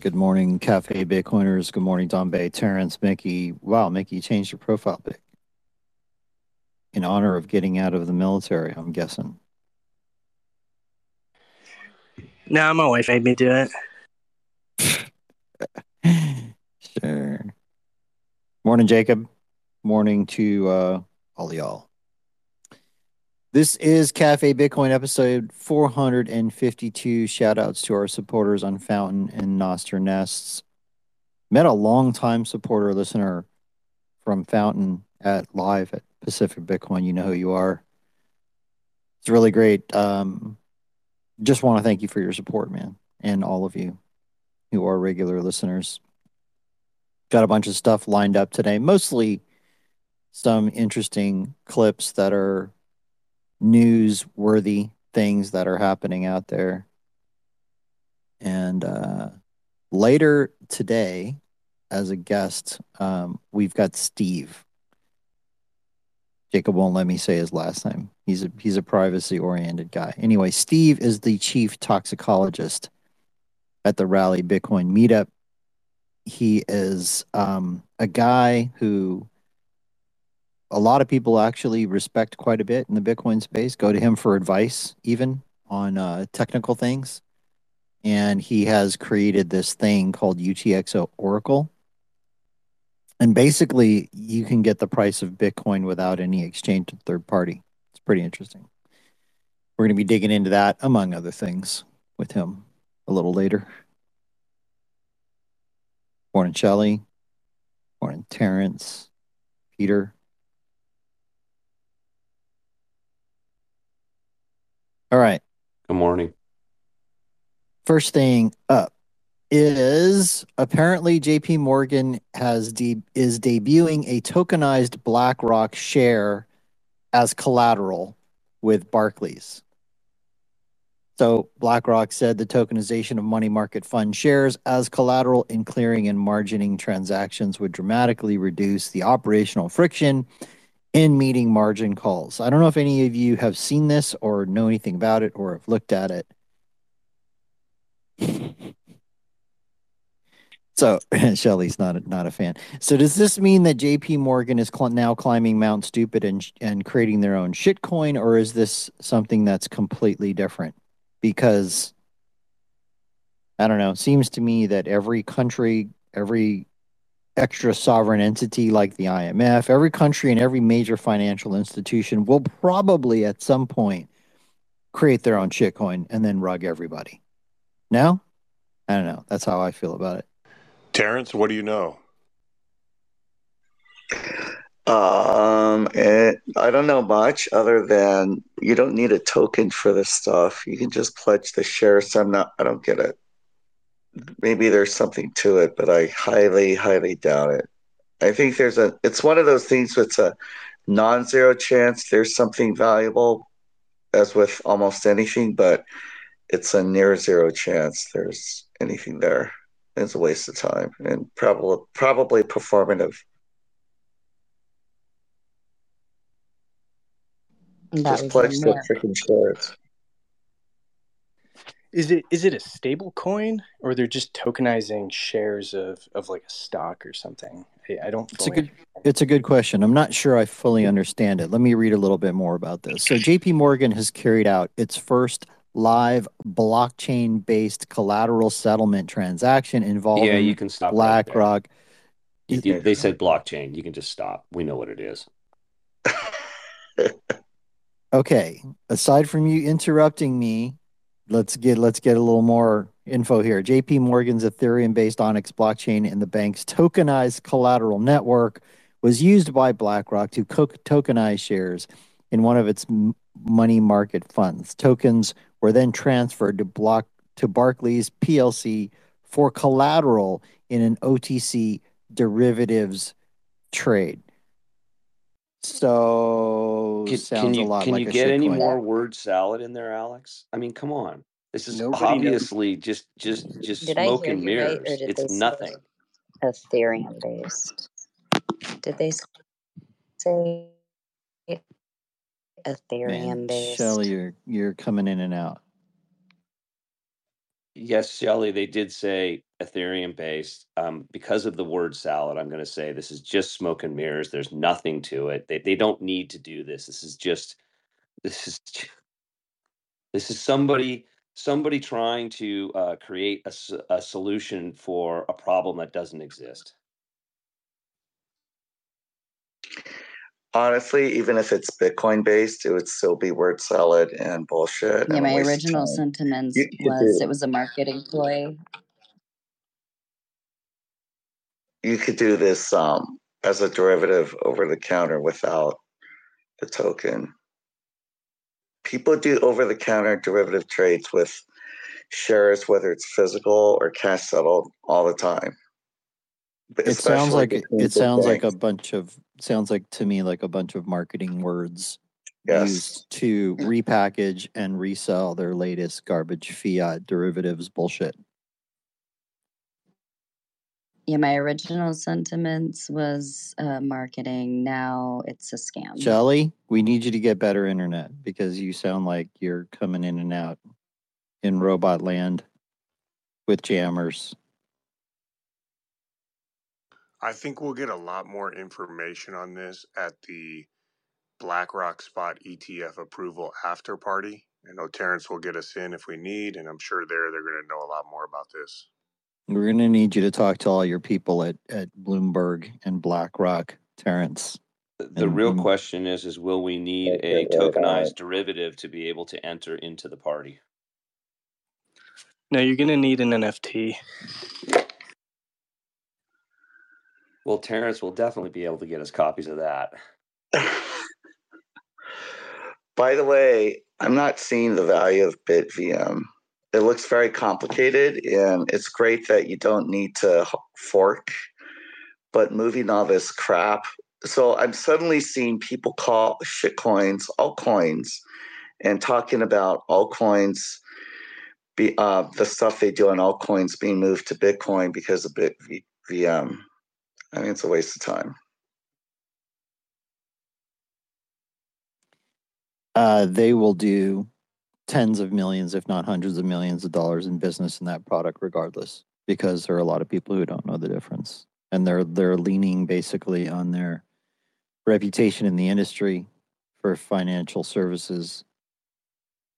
Good morning, Cafe Bitcoiners. Good morning, Don Bay, Terrence, Mickey. Wow, Mickey, you changed your profile pic in honor of getting out of the military, I'm guessing. No, my wife made me do it. sure. Morning, Jacob. Morning to uh, all y'all. This is Cafe Bitcoin episode 452. Shout outs to our supporters on Fountain and Nostr Nests. Met a long-time supporter listener from Fountain at live at Pacific Bitcoin. You know who you are. It's really great. Um, just want to thank you for your support, man, and all of you who are regular listeners. Got a bunch of stuff lined up today, mostly some interesting clips that are newsworthy things that are happening out there. And uh, later today, as a guest, um, we've got Steve. Jacob won't let me say his last name. He's a he's a privacy oriented guy. Anyway, Steve is the chief toxicologist at the Raleigh Bitcoin meetup. He is um, a guy who a lot of people actually respect quite a bit in the Bitcoin space, go to him for advice, even on uh, technical things. And he has created this thing called UTXO Oracle. And basically, you can get the price of Bitcoin without any exchange to third party. It's pretty interesting. We're going to be digging into that, among other things, with him a little later. Morning, Shelly. Morning, Terrence. Peter. All right. Good morning. First thing up is apparently JP Morgan has de- is debuting a tokenized BlackRock share as collateral with Barclays. So BlackRock said the tokenization of money market fund shares as collateral in clearing and margining transactions would dramatically reduce the operational friction in meeting margin calls. I don't know if any of you have seen this or know anything about it or have looked at it. so Shelly's not a, not a fan. So does this mean that J.P. Morgan is cl- now climbing Mount Stupid and and creating their own shitcoin, or is this something that's completely different? Because I don't know. It seems to me that every country, every extra sovereign entity like the IMF, every country and every major financial institution will probably at some point create their own shitcoin and then rug everybody. No? I don't know. That's how I feel about it. Terrence, what do you know? Um, it, I don't know much other than you don't need a token for this stuff. You can just pledge the shares. I'm not. I don't get it maybe there's something to it, but I highly, highly doubt it. I think there's a. It's one of those things that's a non-zero chance. There's something valuable, as with almost anything, but it's a near zero chance there's anything there. It's a waste of time and probably probably performative. That Just pledge the freaking shares. Is it is it a stable coin or they're just tokenizing shares of, of like a stock or something? I, I don't. It's a good. It's a good question. I'm not sure I fully understand it. Let me read a little bit more about this. So, J.P. Morgan has carried out its first live blockchain based collateral settlement transaction involving Yeah, you can stop. right. BlackRock. You- you- they said blockchain. You can just stop. We know what it is. Okay, aside from you interrupting me, let's get let's get a little more info here. JP Morgan's Ethereum based Onyx blockchain and the bank's tokenized collateral network was used by BlackRock to tokenize shares in one of its money market funds. Tokens were then transferred to block to Barclays PLC for collateral in an OTC derivatives trade. So Can, sounds can you a lot can like you a get any shitcoin. more word salad in there, Alex? I mean, come on. This is Nobody knows. obviously just just just Did smoke and you right, mirrors. or did they it's nothing. Ethereum based? Did they say Ethereum Man, based? Shelly, you're you're coming in and out. Yes, Shelly, they did say Ethereum based. Um, because of the word salad, I'm going to say this is just smoke and mirrors. There's nothing to it. They they don't need to do this. This is just this is this is somebody somebody trying to uh, create a solution for a problem that doesn't exist. Honestly, even if it's Bitcoin based, it would still be word salad and bullshit. Yeah, and my original time. sentiments You could was do- it was a marketing ploy. You could do this um, as a derivative over the counter without the token. People do over the counter derivative trades with shares, whether it's physical or cash settled, all the time. But It sounds like it sounds like a bunch of sounds like to me like a bunch of marketing words Yes. used to repackage and resell their latest garbage fiat derivatives bullshit. Yeah, my original sentiments was uh, marketing. Now it's a scam. Shelly, we need you to get better internet because you sound like you're coming in and out in robot land with jammers. I think we'll get a lot more information on this at the BlackRock Spot ETF approval after party. I know Terrence will get us in if we need, and I'm sure there they're going to know a lot more about this. We're going to need you to talk to all your people at, at Bloomberg and BlackRock, Terrence. The, the And- real question is is will we need a tokenized derivative to be able to enter into the party? No, you're gonna need an NFT. Well, Terrence will definitely be able to get us copies of that. By the way, I'm not seeing the value of BitVM. It looks very complicated, and it's great that you don't need to fork, but moving all this crap. So I'm suddenly seeing people call shit shitcoins altcoins and talking about altcoins, be, uh, the stuff they do on altcoins being moved to Bitcoin because of BitVM. I mean, it's a waste of time. uh, they will do tens of millions, if not hundreds of millions of dollars in business in that product, regardless, because there are a lot of people who don't know the difference, and they're they're leaning basically on their reputation in the industry for financial services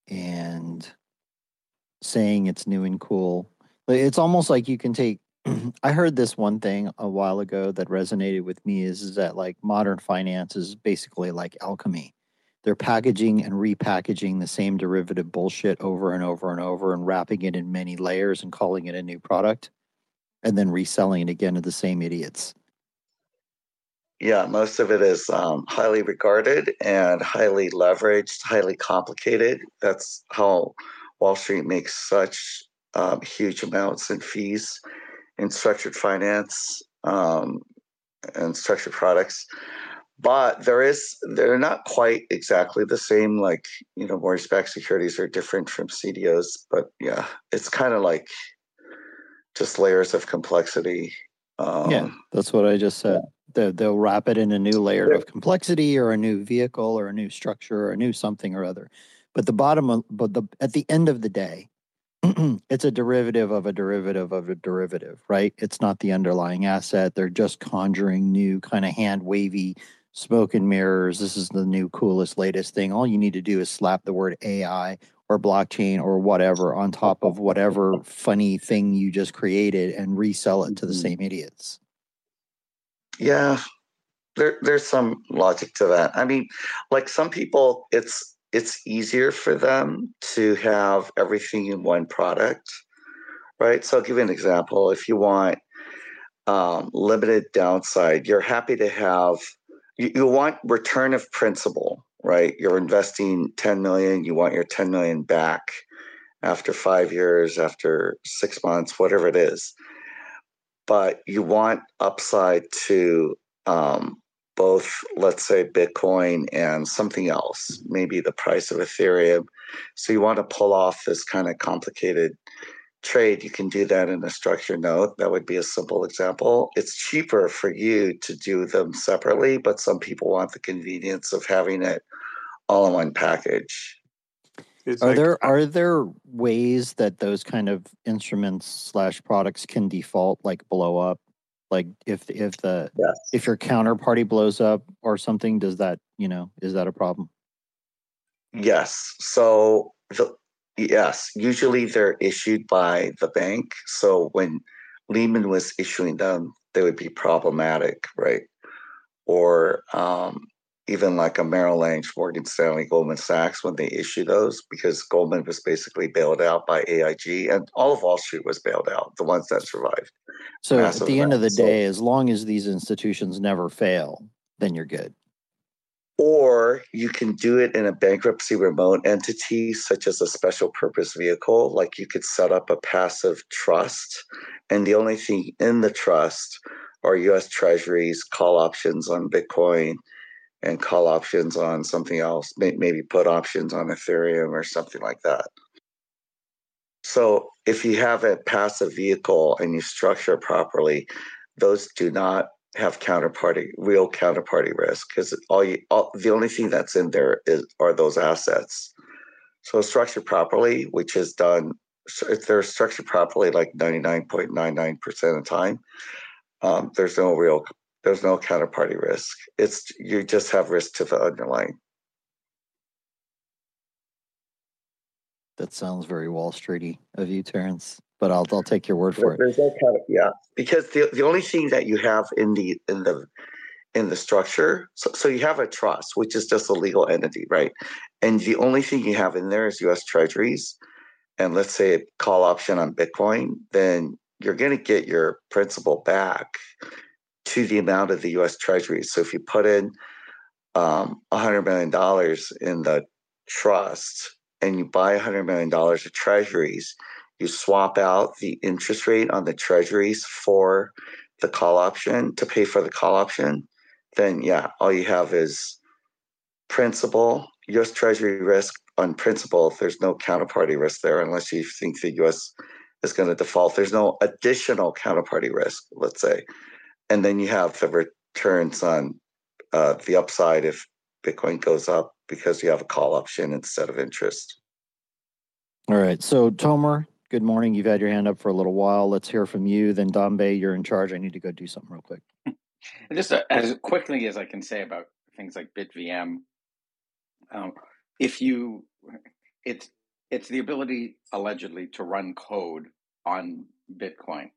and saying it's new and cool. It's almost like you can take. I heard this one thing a while ago that resonated with me is, is that like modern finance is basically like alchemy they're packaging and repackaging the same derivative bullshit over and over and over and wrapping it in many layers and calling it a new product and then reselling it again to the same idiots. Yeah, most of it is um, highly regarded and highly leveraged, highly complicated. That's how Wall Street makes such um, huge amounts in fees in structured finance um, and structured products. But there is, they're not quite exactly the same. Like, you know, mortgage backed securities are different from CDOs. But yeah, it's kind of like just layers of complexity. Um, yeah, that's what I just said. They, they'll wrap it in a new layer of complexity or a new vehicle or a new structure or a new something or other. But the bottom of, but the at the end of the day, it's a derivative of a derivative of a derivative, right? It's not the underlying asset. They're just conjuring new kind of hand wavy smoke and mirrors. This is the new coolest latest thing. All you need to do is slap the word AI or blockchain or whatever on top of whatever funny thing you just created and resell it to the Mhm. same idiots. Yeah, there there's some logic to that. I mean, like some people, it's it's easier for them to have everything in one product, right? So I'll give you an example. If you want um, limited downside, you're happy to have you, you want return of principal, right? You're investing 10 million, you want your 10 million back after five years, after six months, whatever it is. But you want upside to um, both, let's say, Bitcoin and something else, maybe the price of Ethereum. So you want to pull off this kind of complicated trade. You can do that in a structured note. That would be a simple example. It's cheaper for you to do them separately, but some people want the convenience of having it all in one package. It's Are like, there are there ways that those kind of instruments slash products can default like blow up? Like if if the Yes. if your counterparty blows up or something, does that you know is that a problem? Yes. So the yes, usually they're issued by the bank. So when Lehman was issuing them, they would be problematic, right? Or um, even like a Merrill Lynch, Morgan Stanley, Goldman Sachs when they issue those, because Goldman was basically bailed out by AIG, and all of Wall Street was bailed out. The ones that survived. So at the end of the. So- day, as long as these institutions never fail, then you're good. Or you can do it in a bankruptcy remote entity, such as a special purpose vehicle. Like you could set up a passive trust, and the only thing in the trust are US treasuries, call options on Bitcoin, and call options on something else, maybe put options on Ethereum or something like that. So if you have a passive vehicle and you structure properly, those do not have counterparty real counterparty risk because all you all, the only thing that's in there is are those assets. So structured properly, which is done if they're structured properly like 99.99% of the time, um, there's no real there's no counterparty risk. It's you just have risk to the underlying. That sounds very Wall Streety of you, Terrence. But I'll I'll take your word for it. There's no kind of, yeah, because the the only thing that you have in the in the in the structure, so, so you have a trust, which is just a legal entity, right? And the only thing you have in there is U.S. Treasuries, and let's say a call option on Bitcoin, then you're going to get your principal back to the amount of the U.S. Treasuries. So if you put in um, $100 million in the trust and you buy $100 million of treasuries, you swap out the interest rate on the treasuries for the call option to pay for the call option, then yeah, all you have is principal, US Treasury risk on principal. There's no counterparty risk there unless you think the US is going to default. There's no additional counterparty risk, let's say. And then you have the returns on uh, the upside if Bitcoin goes up because you have a call option instead of interest. All right. So Tomer, good morning. You've had your hand up for a little while. Let's hear from you. Then Dombe, you're in charge. I need to go do something real quick. And just uh, as quickly as I can say about things like BitVM, um, if you, it's it's the ability allegedly to run code on Bitcoin.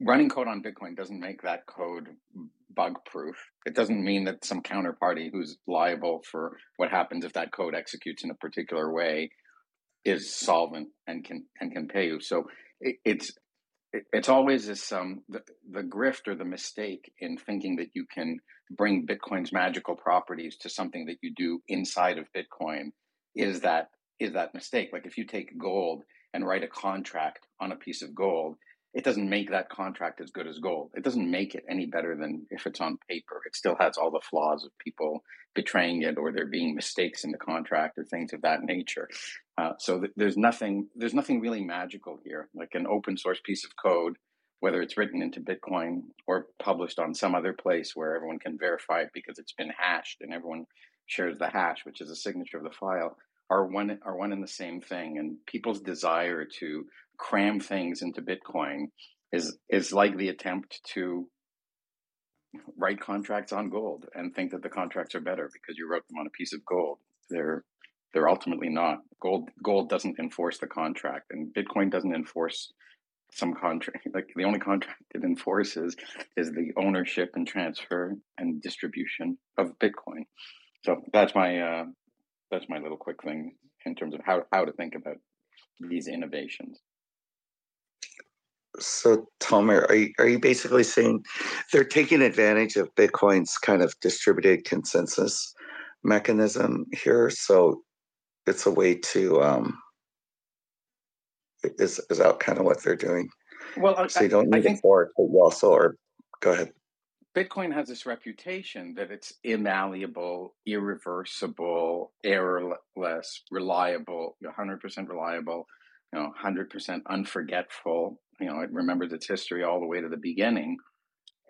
Running code on Bitcoin doesn't make that code bug proof. It doesn't mean that some counterparty who's liable for what happens if that code executes in a particular way is solvent and can and can pay you. So it, it's it, it's always this um the, the grift or the mistake in thinking that you can bring Bitcoin's magical properties to something that you do inside of Bitcoin is that is that mistake. Like if you take gold and write a contract on a piece of gold, it doesn't make that contract as good as gold. It doesn't make it any better than if it's on paper. It still has all the flaws of people betraying it or there being mistakes in the contract or things of that nature. Uh, so th- there's nothing there's nothing really magical here. Like an open source piece of code, whether it's written into Bitcoin or published on some other place where everyone can verify it because it's been hashed and everyone shares the hash, which is a signature of the file, are one are one and the same thing. And people's desire to cram things into Bitcoin is is like the attempt to write contracts on gold and think that the contracts are better because you wrote them on a piece of gold. They're they're ultimately not. Gold gold doesn't enforce the contract, and Bitcoin doesn't enforce some contract. Like the only contract it enforces is the ownership and transfer and distribution of Bitcoin. So that's my uh, that's my little quick thing in terms of how how to think about these innovations. So, Tomer, are you, are you basically saying they're taking advantage of Bitcoin's kind of distributed consensus mechanism here? So, it's a way to um, is is that kind of what they're doing? Well, I, so you don't need I think fork, but you also are. Go ahead. Bitcoin has this reputation that it's immalleable, irreversible, errorless, reliable, 100% reliable, you know, 100% unforgetful. You know, it remembers its history all the way to the beginning.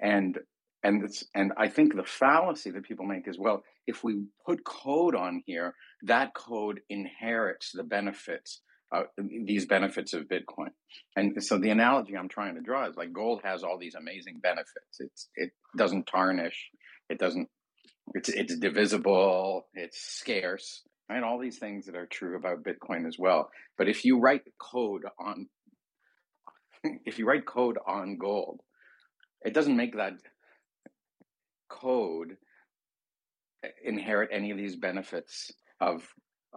And and it's, and I think the fallacy that people make is well, if we put code on here, that code inherits the benefits uh, these benefits of Bitcoin. And so the analogy I'm trying to draw is like gold has all these amazing benefits. It's it doesn't tarnish. It doesn't. It's it's divisible. It's scarce. Right, all these things that are true about Bitcoin as well. But if you write code on, if you write code on gold, it doesn't make that code inherit any of these benefits of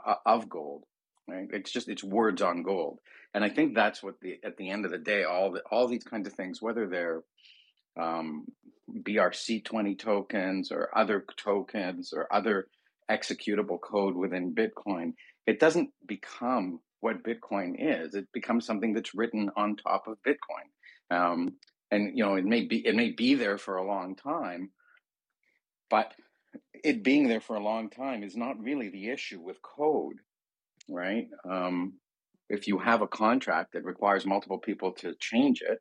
uh, of gold right? It's just it's words on gold. And i think that's what the at the end of the day all the all these kinds of things whether they're um, brc20 tokens or other tokens or other executable code within bitcoin it doesn't become what bitcoin is it becomes something that's written on top of bitcoin um, and you know it may be it may be there for a long time but it being there for a long time is not really the issue with code right? Um, if you have a contract that requires multiple people to change it,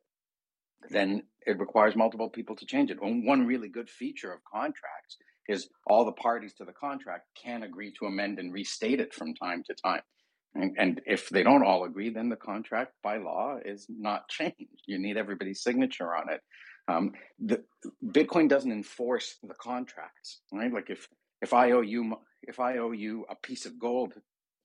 then it requires multiple people to change it. One really good feature of contracts is all the parties to the contract can agree to amend and restate it from time to time. And, and if they don't all agree, then the contract by law is not changed. You need everybody's signature on it. Um, the Bitcoin doesn't enforce the contracts, right? Like if if I owe you if I owe you a piece of gold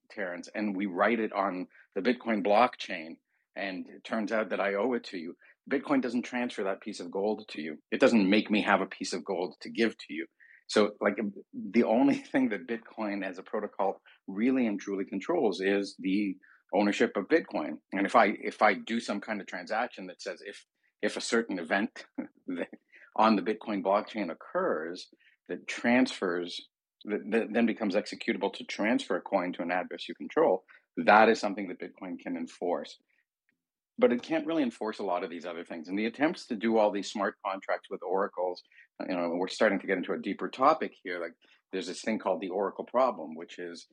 Terrence, and we write it on the Bitcoin blockchain, and it turns out that I owe it to you, Bitcoin doesn't transfer that piece of gold to you. It doesn't make me have a piece of gold to give to you. So, like, um, the only thing that Bitcoin as a protocol really and truly controls is the ownership of Bitcoin. And if I if I do some kind of transaction that says if if a certain event on the Bitcoin blockchain occurs that transfers that then becomes executable to transfer a coin to an address you control, that is something that Bitcoin can enforce. But it can't really enforce a lot of these other things. And the attempts to do all these smart contracts with oracles, you know, we're starting to get into a deeper topic here. Like there's this thing called the oracle problem, which is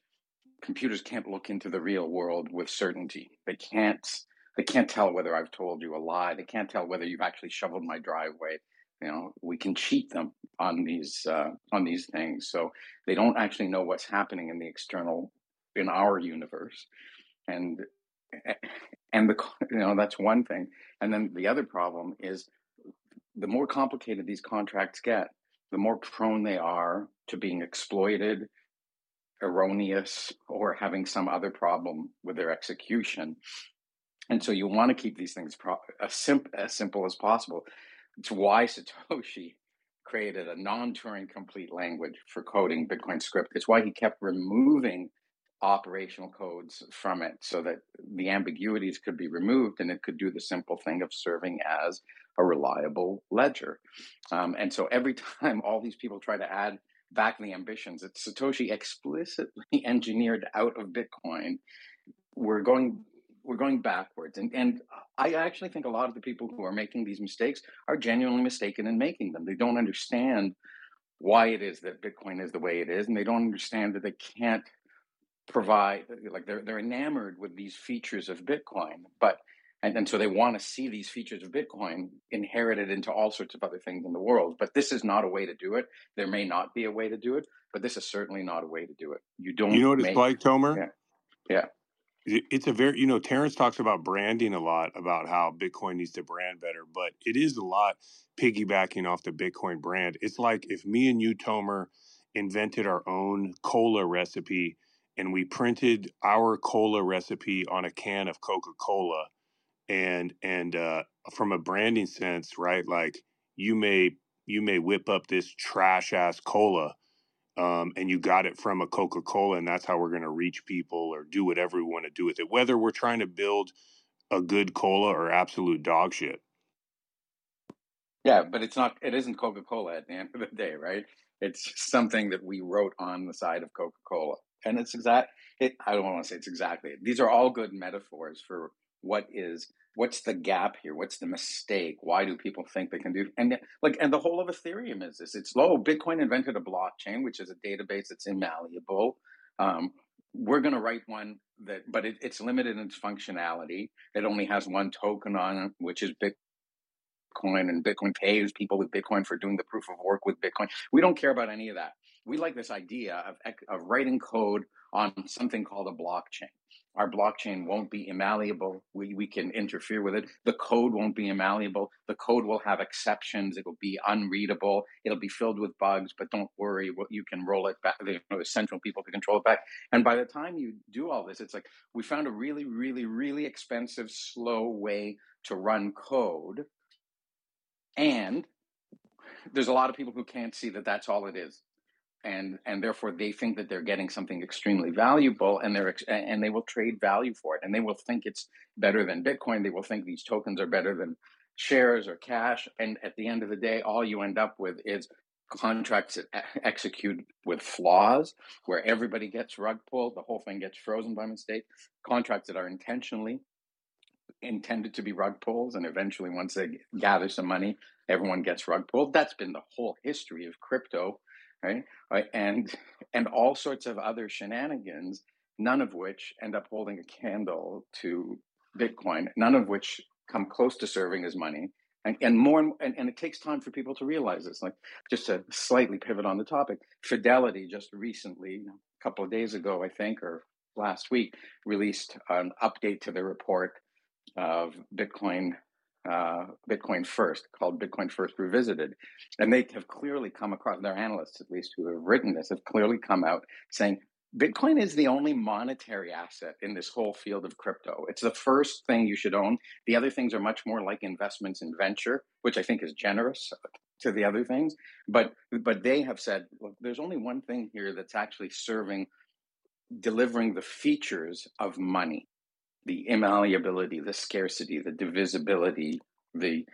computers can't look into the real world with certainty. They can't they can't tell whether I've told you a lie. They can't tell whether you've actually shoveled my driveway you know we can cheat them on these uh, on these things so they don't actually know what's happening in the external in our universe and and the you know that's one thing. And then the other problem is the more complicated these contracts get the more prone they are to being exploited erroneous or having some other problem with their execution. And so you want to keep these things pro- as, as simple as possible. It's why Satoshi created a non-Turing complete language for coding Bitcoin script. It's why he kept removing operational codes from it so that the ambiguities could be removed and it could do the simple thing of serving as a reliable ledger. Um, and so every time all these people try to add back the ambitions that Satoshi explicitly engineered out of Bitcoin, we're going we're going backwards. And and I actually think a lot of the people who are making these mistakes are genuinely mistaken in making them. They don't understand why it is that Bitcoin is the way it is, and they don't understand that they can't provide like they're they're enamored with these features of Bitcoin, but and, and so they want to see these features of Bitcoin inherited into all sorts of other things in the world. But this is not a way to do it. There may not be a way to do it, but this is certainly not a way to do it. You don't. You know what make, it's like, Tomer? Yeah. Yeah it's a very you know Terrence talks about branding a lot about how bitcoin needs to brand better but it is a lot piggybacking off the bitcoin brand it's like if me and you tomer invented our own cola recipe and we printed our cola recipe on a can of Coca-Cola and and uh, from a branding sense, right? Like you may you may whip up this trash ass cola um, and you got it from a Coca Cola, and that's how we're going to reach people or do whatever we want to do with it, whether we're trying to build a good cola or absolute dog shit. Yeah, but it's not. It isn't Coca Cola at the end of the day, right? It's something that we wrote on the side of Coca Cola, and it's exact. It, I don't want to say it's exactly. These are all good metaphors for what is what's the gap here? What's the mistake? Why do people think they can do and like and the whole of ethereum is this. It's low bitcoin invented a blockchain which is a database that's immalleable um, we're going to write one that but it, it's limited in its functionality. It only has one token on it which is bitcoin and bitcoin pays people with bitcoin for doing the proof of work with bitcoin. We don't care about any of that we like this idea of, of writing code on something called a blockchain. Our blockchain won't be immalleable. We, we can interfere with it. The code won't be immalleable. The code will have exceptions. It'll be unreadable. It'll be filled with bugs, but don't worry. You can roll it back. There's no central people to control it back. And by the time you do all this, it's like we found a really, really, really expensive, slow way to run code. And there's a lot of people who can't see that that's all it is and and therefore they think that they're getting something extremely valuable and they're and they will trade value for it. And they will think it's better than bitcoin. They will think these tokens are better than shares or cash. And at the end of the day all you end up with is contracts that execute with flaws where everybody gets rug pulled the whole thing gets frozen by mistake. Contracts that are intentionally intended to be rug pulls and eventually once they gather some money everyone gets rug pulled. That's been the whole history of crypto right? right? And and all sorts of other shenanigans, none of which end up holding a candle to Bitcoin, none of which come close to serving as money. And, and more and, and it takes time for people to realize this. Like just to slightly pivot on the topic, Fidelity just recently, a couple of days ago, I think, or last week, released an update to the report of Bitcoin uh, Bitcoin First, called Bitcoin First Revisited. And they have clearly come across, their analysts at least who have written this, have clearly come out saying Bitcoin is the only monetary asset in this whole field of crypto. It's the first thing you should own. The other things are much more like investments in venture, which I think is generous to the other things. But but they have said, look, there's only one thing here that's actually serving delivering the features of money the immalleability, the scarcity, the divisibility, the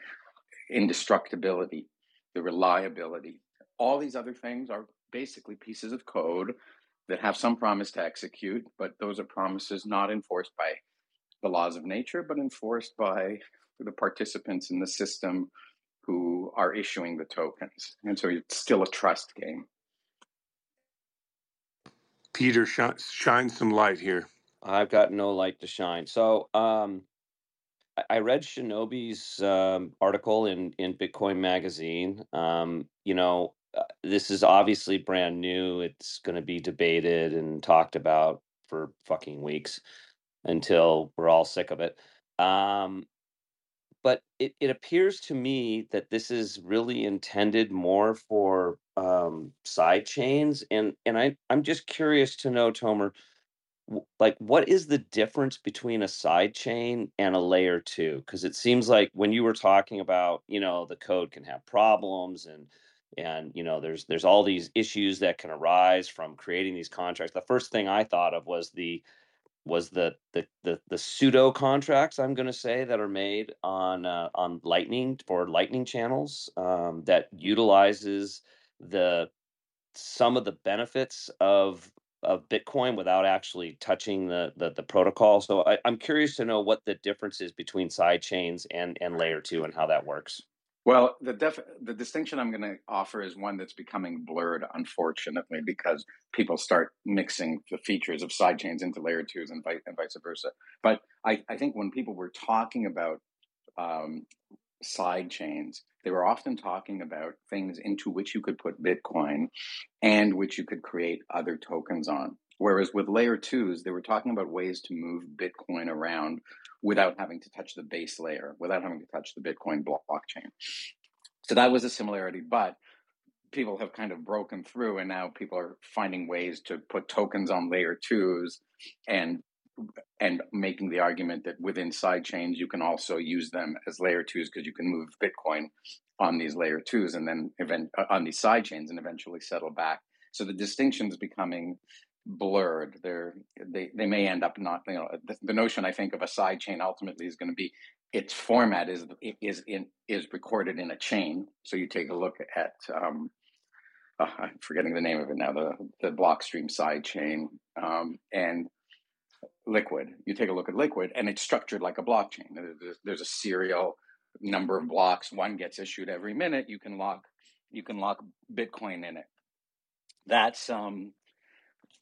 indestructibility, the reliability. All these other things are basically pieces of code that have some promise to execute, but those are promises not enforced by the laws of nature, but enforced by the participants in the system who are issuing the tokens. And so it's still a trust game. Peter, sh- shine some light here. I've got no light to shine. So, um, I, read Shinobi's um, article in in Bitcoin Magazine. Um, you know, uh, this is obviously brand new. It's going to be debated and talked about for fucking weeks until we're all sick of it. Um, but it, it appears to me that this is really intended more for um, side chains, and and I I'm just curious to know, Tomer like what is the difference between a side chain and a layer 2 because it seems like when you were talking about you know the code can have problems and and you know there's there's all these issues that can arise from creating these contracts the first thing i thought of was the was the the the, the pseudo contracts i'm going to say that are made on uh, on lightning for lightning channels um, that utilizes the some of the benefits of of Bitcoin without actually touching the the, the protocol. So I, am curious to know what the difference is between side chains and and layer two and how that works. Well, the def- the distinction I'm going to offer is one that's becoming blurred, unfortunately, because people start mixing the features of side chains into layer twos and, vi- and vice versa. But I, I think when people were talking about um, side chains, they were often talking about things into which you could put Bitcoin and which you could create other tokens on. Whereas with layer twos, they were talking about ways to move Bitcoin around without having to touch the base layer, without having to touch the Bitcoin blockchain. So that was a similarity. But people have kind of broken through, and now people are finding ways to put tokens on layer twos, and and making the argument that within side chains you can also use them as layer twos because you can move Bitcoin on these layer twos and then event uh, on these side chains and eventually settle back. So the distinction is becoming blurred. They're, they they may end up not. You know, the, the notion I think of a side chain ultimately is going to be its format is is in is recorded in a chain. So you take a look at um, uh, I'm forgetting the name of it now, the the Blockstream side chain, um, and Liquid. You take a look at Liquid, and it's structured like a blockchain. There's, a serial number of blocks. One gets issued every minute. You can lock you can lock Bitcoin in it. That's um,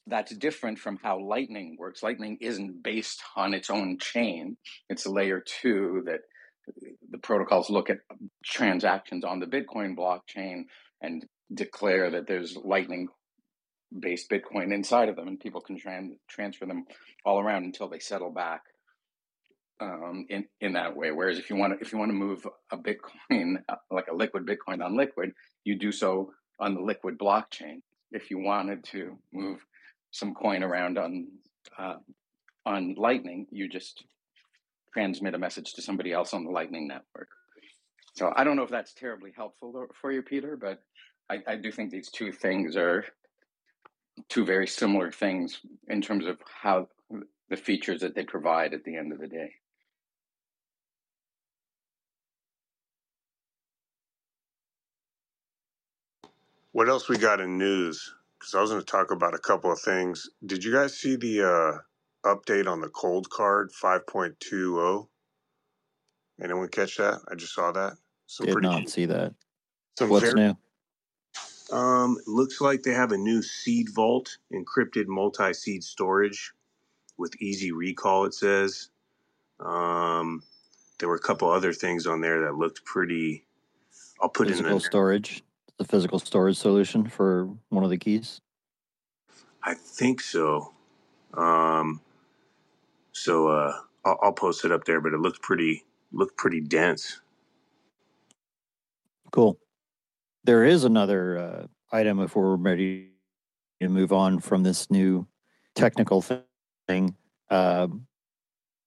that's different from how Lightning works. Lightning isn't based on its own chain. It's a layer two that the protocols look at transactions on the Bitcoin blockchain and declare that there's Lightning based Bitcoin inside of them, and people can tran- transfer them all around until they settle back um, in in that way. Whereas if you want to if you want to move a Bitcoin uh, like a liquid Bitcoin on Liquid, you do so on the Liquid blockchain. If you wanted to move some coin around on uh, on Lightning, you just transmit a message to somebody else on the Lightning network. So I don't know if that's terribly helpful for you, Peter, but I, I do think these two things are two very similar things in terms of how the features that they provide at the end of the day. What else we got in news? Because I was going to talk about a couple of things. Did you guys see the uh, update on the Coldcard 5.20? Anyone catch that? I just saw that. Some Did pretty, not see that. Some What's very, new? Um, looks like they have a new seed vault, encrypted multi-seed storage with easy recall. It says. Um, there were a couple other things on there that looked pretty. I'll put physical in the storage, the physical storage solution for one of the keys. I think so. Um, so uh, I'll, I'll post it up there, but it looked pretty looked pretty dense. Cool. There is another uh, item if we're ready to move on from this new technical thing. Um,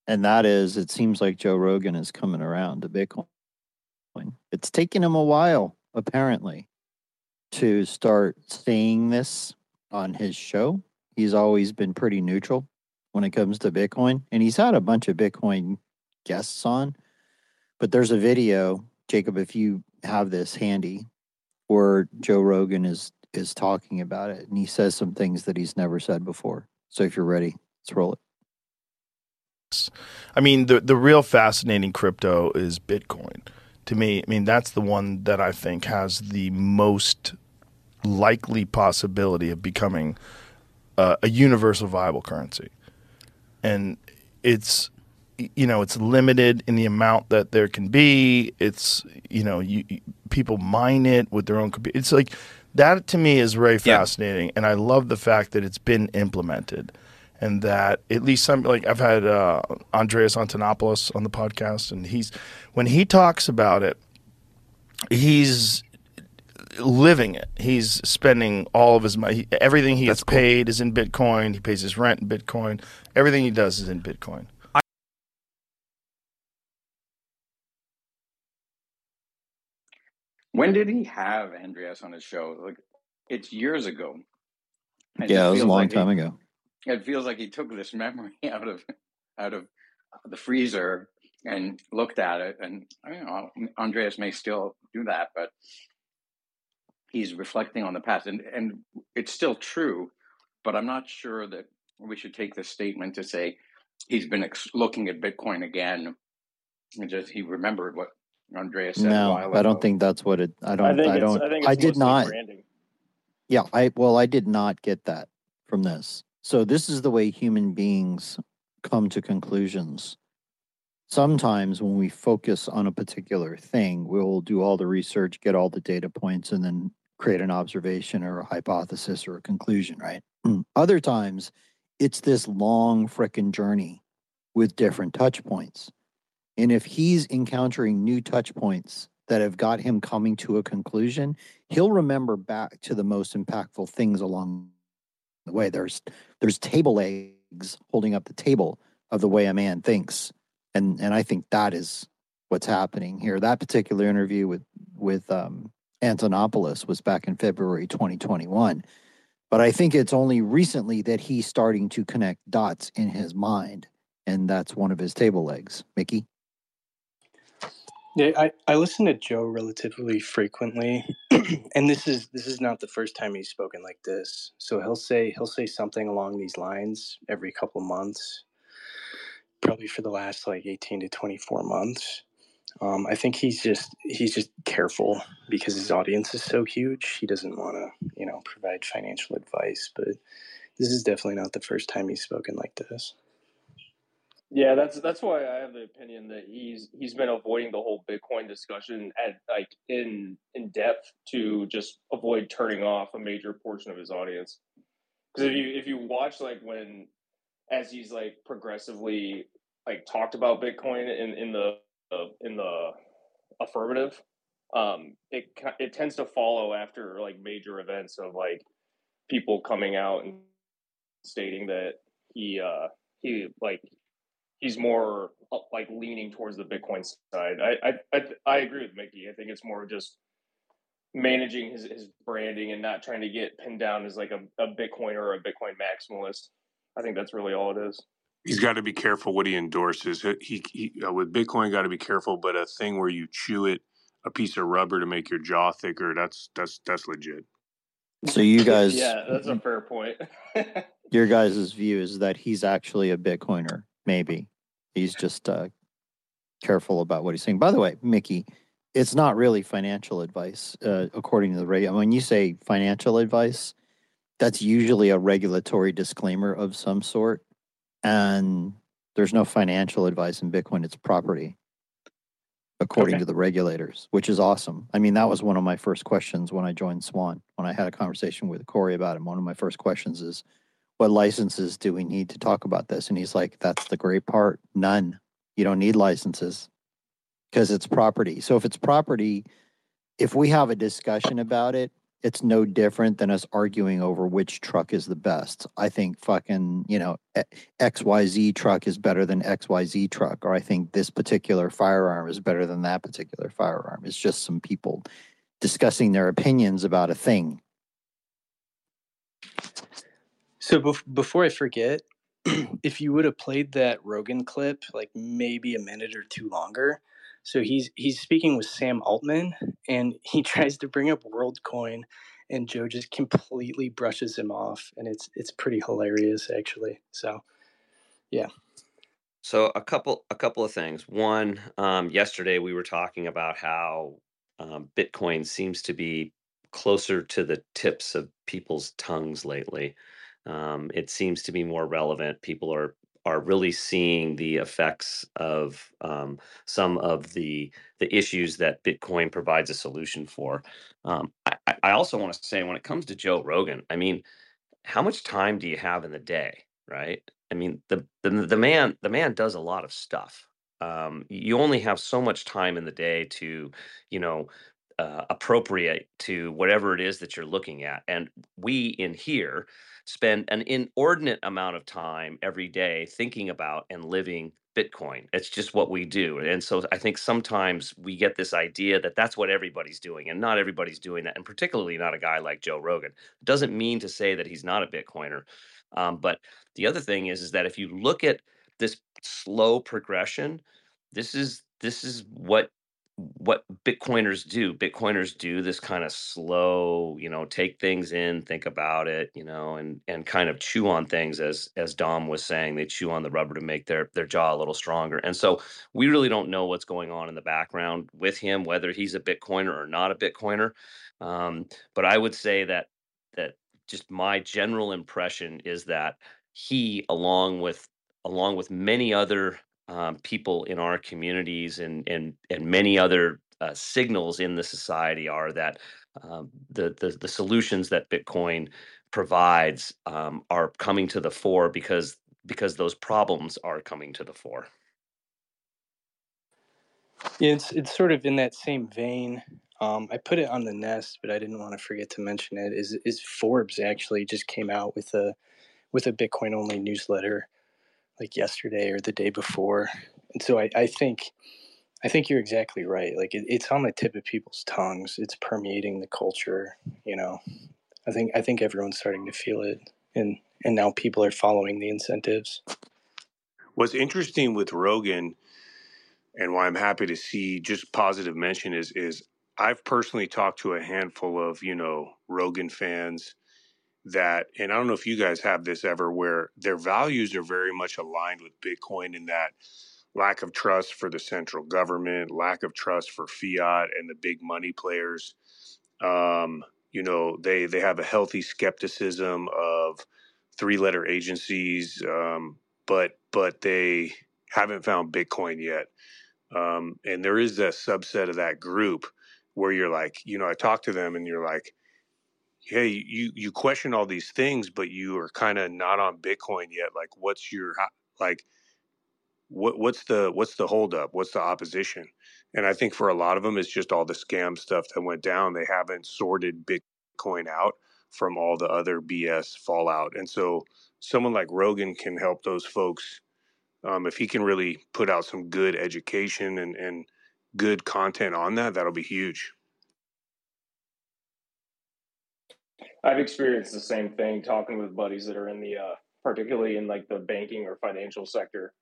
and that is, it seems like Joe Rogan is coming around to Bitcoin. It's taken him a while, apparently, to start saying this on his show. He's always been pretty neutral when it comes to Bitcoin, and he's had a bunch of Bitcoin guests on. But there's a video, Jacob, if you have this handy, where Joe Rogan is is talking about it, and he says some things that he's never said before. So if you're ready, let's roll it. I mean, the the real fascinating crypto is Bitcoin. To me, I mean that's the one that I think has the most likely possibility of becoming uh, a universal viable currency, and it's you know it's limited in the amount that there can be. It's you know you, people mine it with their own computer. It's like that to me is very fascinating, yeah. and I love the fact that it's been implemented, and that at least some like I've had uh, Andreas Antonopoulos on the podcast, and he's when he talks about it, he's living it. He's spending all of his money. Everything he That's gets cool. paid is in Bitcoin. He pays his rent in Bitcoin. Everything he does is in Bitcoin. When did he have Andreas on his show? Like, it's years ago. And yeah, it was a long like time he, ago. It feels like he took this memory out of out of the freezer and looked at it. And you know, Andreas may still do that, but he's reflecting on the past, and and it's still true. But I'm not sure that we should take this statement to say he's been ex- looking at Bitcoin again. And just he remembered what Andreas said no, I don't think that's what it. I don't. I, I don't. I, I did not. Branding. Yeah, I well, I did not get that from this. So this is the way human beings come to conclusions. Sometimes when we focus on a particular thing, we'll do all the research, get all the data points, and then create an observation or a hypothesis or a conclusion, right? Other times, it's this long frickin' journey with different touch points. And if he's encountering new touch points that have got him coming to a conclusion, he'll remember back to the most impactful things along the way. There's there's table legs holding up the table of the way a man thinks. And and I think that is what's happening here. That particular interview with with um, Antonopoulos was back in February 2021. But I think it's only recently that he's starting to connect dots in his mind. And that's one of his table legs. Mickey? Yeah, I, I listen to Joe relatively frequently, and this is this is not the first time he's spoken like this. So he'll say he'll say something along these lines every couple months, probably for the last like eighteen to twenty four months. Um, I think he's just he's just careful because his audience is so huge. He doesn't want to you know provide financial advice, but this is definitely not the first time he's spoken like this. Yeah, that's that's why I have the opinion that he's he's been avoiding the whole Bitcoin discussion at like in in depth to just avoid turning off a major portion of his audience. Because if you if you watch like when as he's like progressively like talked about Bitcoin in in the uh, in the affirmative, um, it it tends to follow after like major events of like people coming out and stating that he uh he like he's more uh, like leaning towards the Bitcoin side. I I I, I agree with Mickey. I think it's more just managing his, his branding and not trying to get pinned down as like a, a Bitcoiner or a Bitcoin maximalist. I think that's really all it is. He's got to be careful what he endorses. He, he uh, with Bitcoin got to be careful, but a thing where you chew it, a piece of rubber to make your jaw thicker, that's that's that's legit. So you guys, yeah, that's a fair point. your guys' view is that he's actually a Bitcoiner, maybe. He's just uh, careful about what he's saying. By the way, Mickey, it's not really financial advice, uh, according to the reg. When you say financial advice, that's usually a regulatory disclaimer of some sort, and there's no financial advice in Bitcoin. It's property, according okay. to the regulators, which is awesome. I mean, that was one of my first questions when I joined Swan. When I had a conversation with Cory about him, one of my first questions is, what licenses do we need to talk about this? And he's like, that's the great part. None. You don't need licenses because it's property. So if it's property, if we have a discussion about it, it's no different than us arguing over which truck is the best. I think fucking, you know, XYZ truck is better than XYZ truck, or I think this particular firearm is better than that particular firearm. It's just some people discussing their opinions about a thing. So bef- before I forget, if you would have played that Rogan clip like maybe a minute or two longer, so he's he's speaking with Sam Altman and he tries to bring up WorldCoin and Joe just completely brushes him off and it's it's pretty hilarious actually. So yeah. So a couple a couple of things. One, um, yesterday we were talking about how um, Bitcoin seems to be closer to the tips of people's tongues lately. Um, it seems to be more relevant. People are are really seeing the effects of um, some of the the issues that Bitcoin provides a solution for. Um, I, I also want to say, when it comes to Joe Rogan, I mean, how much time do you have in the day, right? I mean, the the, the man the man does a lot of stuff. Um, you only have so much time in the day to, you know, uh, appropriate to whatever it is that you're looking at. And we in here spend an inordinate amount of time every day thinking about and living Bitcoin. It's just what we do. And so I think sometimes we get this idea that that's what everybody's doing, and not everybody's doing that, and particularly not a guy like Joe Rogan. It doesn't mean to say that he's not a Bitcoiner. Um, but the other thing is, is that if you look at this slow progression, this is this is what what Bitcoiners do. Bitcoiners do this kind of slow, you know, take things in, think about it, you know, and and kind of chew on things as as Dom was saying, they chew on the rubber to make their their jaw a little stronger. And so we really don't know what's going on in the background with him, whether he's a Bitcoiner or not a Bitcoiner. Um, but I would say that that just my general impression is that he, along with along with many other um, people in our communities and and and many other uh, signals in the society are that um, the, the the solutions that Bitcoin provides um, are coming to the fore because because those problems are coming to the fore. Yeah, it's it's sort of in that same vein. Um, I put it on the nest, but I didn't want to forget to mention it. Is is Forbes actually just came out with a with a Bitcoin only newsletter like yesterday or the day before, and so I, I think I think you're exactly right. Like it, it's on the tip of people's tongues. It's permeating the culture. You know, I think I think everyone's starting to feel it, and and now people are following the incentives. What's interesting with Rogan, and why I'm happy to see just positive mention is is I've personally talked to a handful of you know Rogan fans that, and I don't know if you guys have this ever, where their values are very much aligned with Bitcoin in that lack of trust for the central government, lack of trust for fiat and the big money players. Um, you know, they they have a healthy skepticism of three letter agencies, um, but but they haven't found Bitcoin yet. Um, and there is a subset of that group where you're like, you know, I talk to them and you're like, hey, you you question all these things, but you are kind of not on Bitcoin yet. Like, what's your like? What what's the what's the holdup? What's the opposition? And I think for a lot of them, it's just all the scam stuff that went down. They haven't sorted Bitcoin out from all the other BS fallout. And so, someone like Rogan can help those folks um, if he can really put out some good education and, and good content on that. That'll be huge. I've experienced the same thing talking with buddies that are in the, uh, particularly in like the banking or financial sector,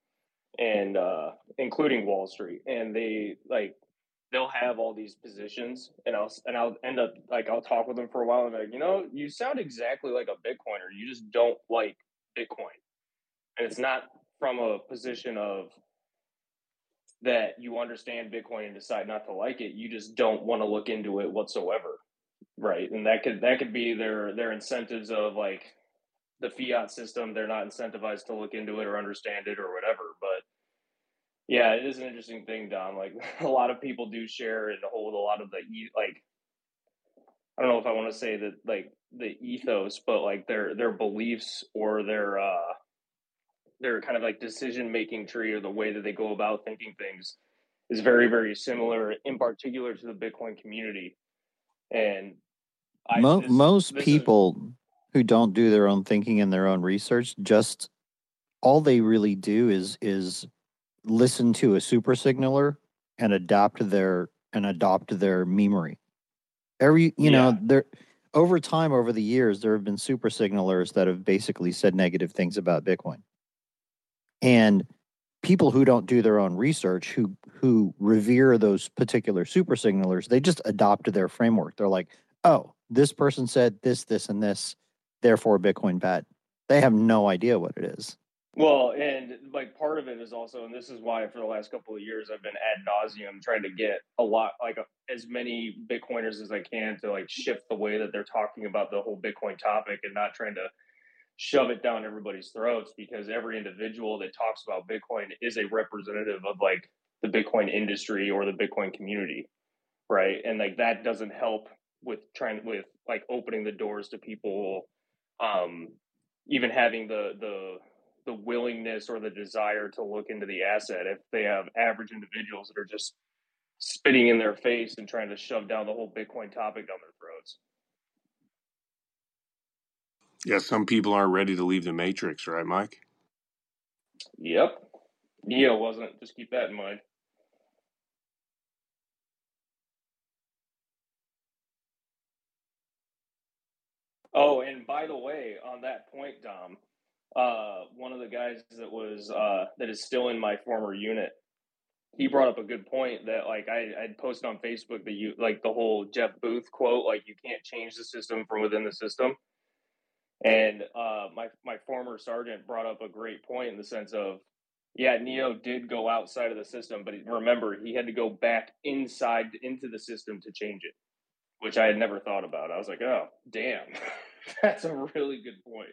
and uh, including Wall Street, and they like they'll have all these positions, and I'll and I'll end up like I'll talk with them for a while, and like you know you sound exactly like a Bitcoiner, you just don't like Bitcoin, and it's not from a position of that you understand Bitcoin and decide not to like it, you just don't want to look into it whatsoever right and that could that could be their their incentives of like the fiat system they're not incentivized to look into it or understand it or whatever but yeah it is an interesting thing don like a lot of people do share and hold a lot of the like i don't know if i want to say that like the ethos but like their their beliefs or their uh their kind of like decision making tree or the way that they go about thinking things is very very similar in particular to the bitcoin community. And I, Mo- this, most this people is... who don't do their own thinking and their own research just all they really do is is listen to a super signaler and adopt their and adopt their memory. Every you yeah. know, there over time over the years there have been super signalers that have basically said negative things about Bitcoin. And people who don't do their own research who who revere those particular super signalers, they just adopt their framework. They're like, "Oh, this person said this, this, and this, therefore Bitcoin bad. They have no idea what it is. Well, and like part of it is also, and this is why for the last couple of years I've been ad nauseum trying to get a lot, like a, as many Bitcoiners as I can to like shift the way that they're talking about the whole Bitcoin topic and not trying to shove it down everybody's throats because every individual that talks about Bitcoin is a representative of like the Bitcoin industry or the Bitcoin community, right? And like that doesn't help with trying with like opening the doors to people um even having the the the willingness or the desire to look into the asset. If they have average individuals that are just spitting in their face and trying to shove down the whole bitcoin topic down their throats. Yeah some people aren't ready to leave the matrix right mike? Yep. Neo wasn't just keep that in mind Oh, and by the way, on that point, Dom, uh, one of the guys that was uh, that is still in my former unit, he brought up a good point that like I I'd posted on Facebook that you like the whole Jeff Booth quote, like you can't change the system from within the system. And uh, my my former sergeant brought up a great point in the sense of, yeah, Neo did go outside of the system, but remember he had to go back inside into the system to change it which I had never thought about. I was like, oh, damn, that's a really good point.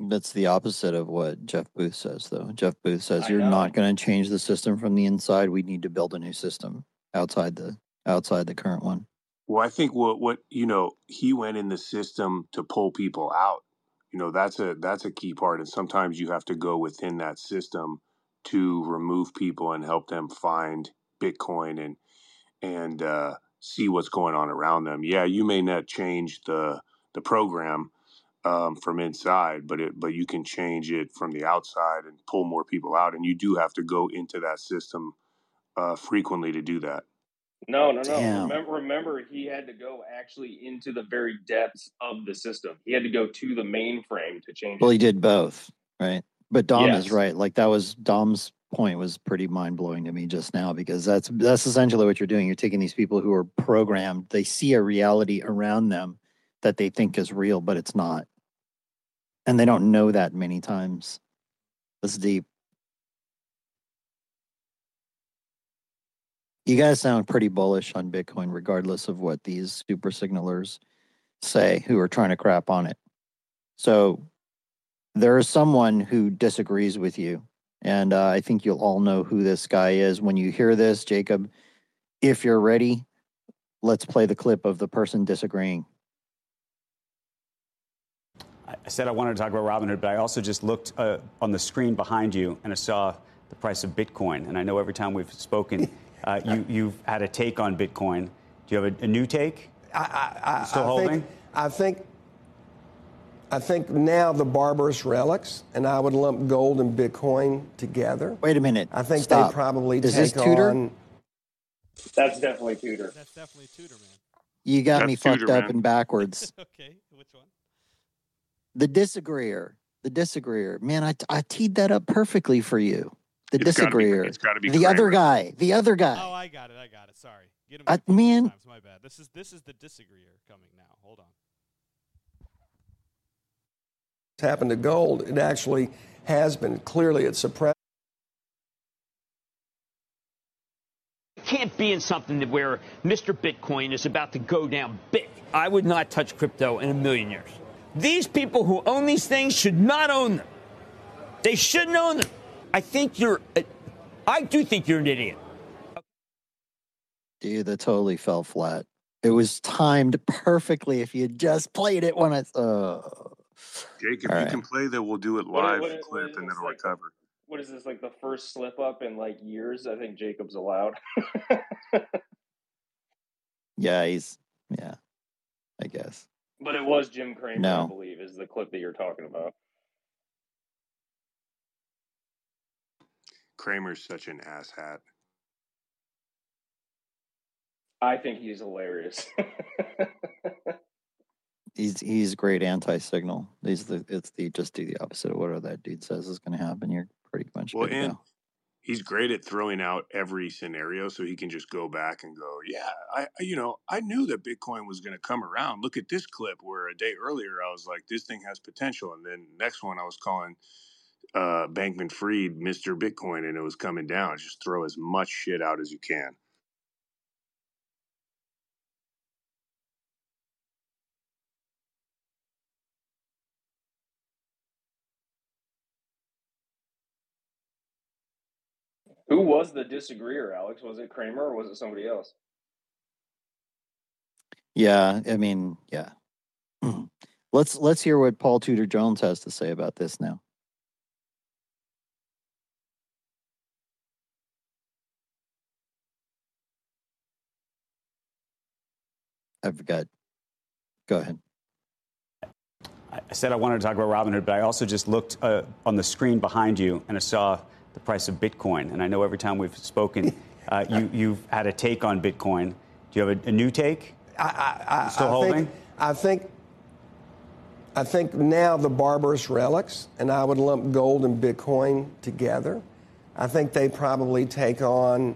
That's the opposite of what Jeff Booth says, though. Jeff Booth says you're not going to change the system from the inside. We need to build a new system outside the outside the current one. Well, I think what what you know he went in the system to pull people out. You know that's a that's a key part, and sometimes you have to go within that system to remove people and help them find Bitcoin and and uh, see what's going on around them. Yeah, you may not change the the program um, from inside, but it but you can change it from the outside and pull more people out. And you do have to go into that system uh, frequently to do that. No, no, no. Damn. Remember, remember, he had to go actually into the very depths of the system. He had to go to the mainframe to change. Well, it. he did both, right? But Dom is right. Like that was Dom's point was pretty mind blowing to me just now because that's that's essentially what you're doing. You're taking these people who are programmed. They see a reality around them that they think is real, but it's not, and they don't know that many times. That's deep. You guys sound pretty bullish on Bitcoin, regardless of what these super signalers say who are trying to crap on it. So there is someone who disagrees with you. And uh, I think you'll all know who this guy is. When you hear this, Jacob, if you're ready, let's play the clip of the person disagreeing. I I said I wanted to talk about Robinhood, but I also just looked uh, on the screen behind you and I saw the price of Bitcoin. And I know every time we've spoken, uh, you, you've had a take on Bitcoin. Do you have a, a new take? I, I, Still I holding? Think, I think. I think now the barbarous relics, and I would lump gold and Bitcoin together. Wait a minute. I think Stop. they probably Is take this Tudor? on. That's definitely Tudor. That's definitely Tudor, man. You got That's me fucked Tudor, up and backwards. okay, which one? the disagreeer. The disagreeer. Man, I, I teed that up perfectly for you. The It's gotta be- disagreeer. it's got to be the other guy. The other guy. Oh, I got it. I got it. Sorry. Get him I- back multiple man. times. My bad. This is this is the disagreeer coming now. Hold on. Happened to gold. It actually has been clearly it's suppressed. can't be in something that where Mr. Bitcoin is about to go down big. I would not touch crypto in a million years. These people who own these things should not own them. They shouldn't own them. I think you're, uh, I do think you're an idiot. Dude, that totally fell flat. It was timed perfectly if you just played it when I. Uh, Jake, if All you right. can play that, we'll do it live what- what clip is and this, it'll like- recover. What is this like the first slip up in like years? I think Jacob's allowed. yeah, he's. Yeah, I guess. but it was Jim Cramer, No. I believe, is the clip that you're talking about. Cramer's such an asshat. I think he's hilarious. He's he's great anti-signal. He's the it's the just do the opposite of whatever that dude says is going to happen. You're pretty much Well, and go. he's great at throwing out every scenario, so he can just go back and go, "Yeah, I, I- you know, I knew that Bitcoin was going to come around. Look at this clip where a day earlier I was like, this thing has potential, and then next one I was calling uh, Bankman-Fried Mr. Bitcoin, and it was coming down. Just throw as much shit out as you can. Who was the disagreeer, Alex? Was it Cramer or was it somebody else? Yeah, I mean, yeah. let's let's hear what Paul Tudor Jones has to say about this now. I forgot. Go ahead. I I said I wanted to talk about Robinhood, but I also just looked uh, on the screen behind you and I saw the price of Bitcoin. And I know every time we've spoken, uh, you, you've had a take on Bitcoin. Do you have a, a new take? I, I, I, Still holding? Think, I think. I think now the barbarous relics, and I would lump gold and Bitcoin together. I think they probably take on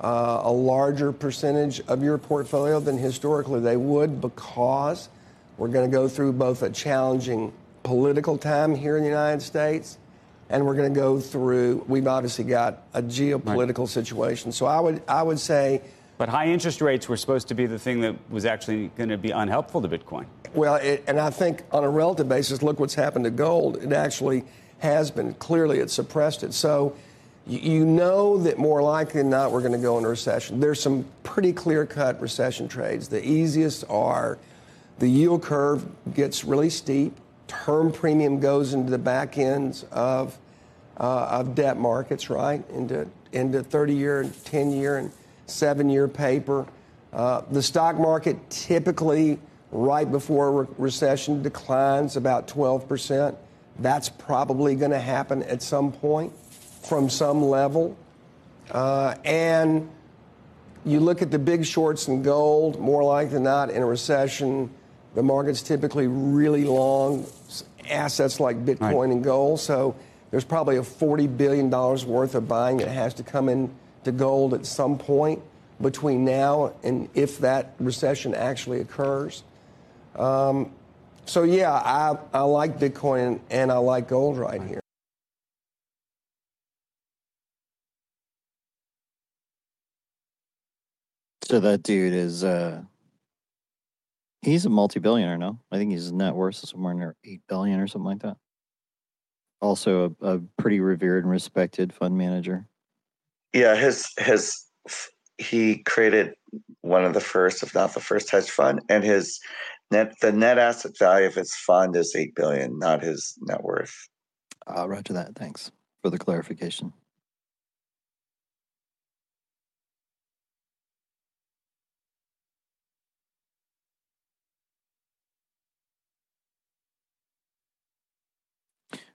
uh, a larger percentage of your portfolio than historically they would because we're going to go through both a challenging political time here in the United States and we're going to go through we've obviously got a geopolitical situation. So I would I would say But high interest rates were supposed to be the thing that was actually going to be unhelpful to Bitcoin. Well, it, and I think on a relative basis, look what's happened to gold. It actually has been clearly it suppressed it. So you, you know that more likely than not we're going to go into recession. There's some pretty clear-cut recession trades. The easiest are the yield curve gets really steep, term premium goes into the back ends of uh, of debt markets, right, into into 30 year, and 10 year, and seven year paper. Uh, the stock market typically, right before a re- recession, declines about 12%. That's probably going to happen at some point from some level. Uh, and you look at the big shorts in gold, more likely than not, in a recession, the market's typically really long assets like Bitcoin right. and gold. So there's probably a $40 billion worth of buying that has to come in to gold at some point between now and if that recession actually occurs. Um, so, yeah, I, I like Bitcoin and I like gold right here. So that dude is uh he's a multi-billionaire, no? I think his net worth is somewhere near eight billion or something like that. Also a, a pretty revered and respected fund manager. Yeah, his his he created one of the first, if not the first hedge fund, and his net the net asset value of his fund is eight billion, not his net worth. Uh, roger that. Thanks for the clarification.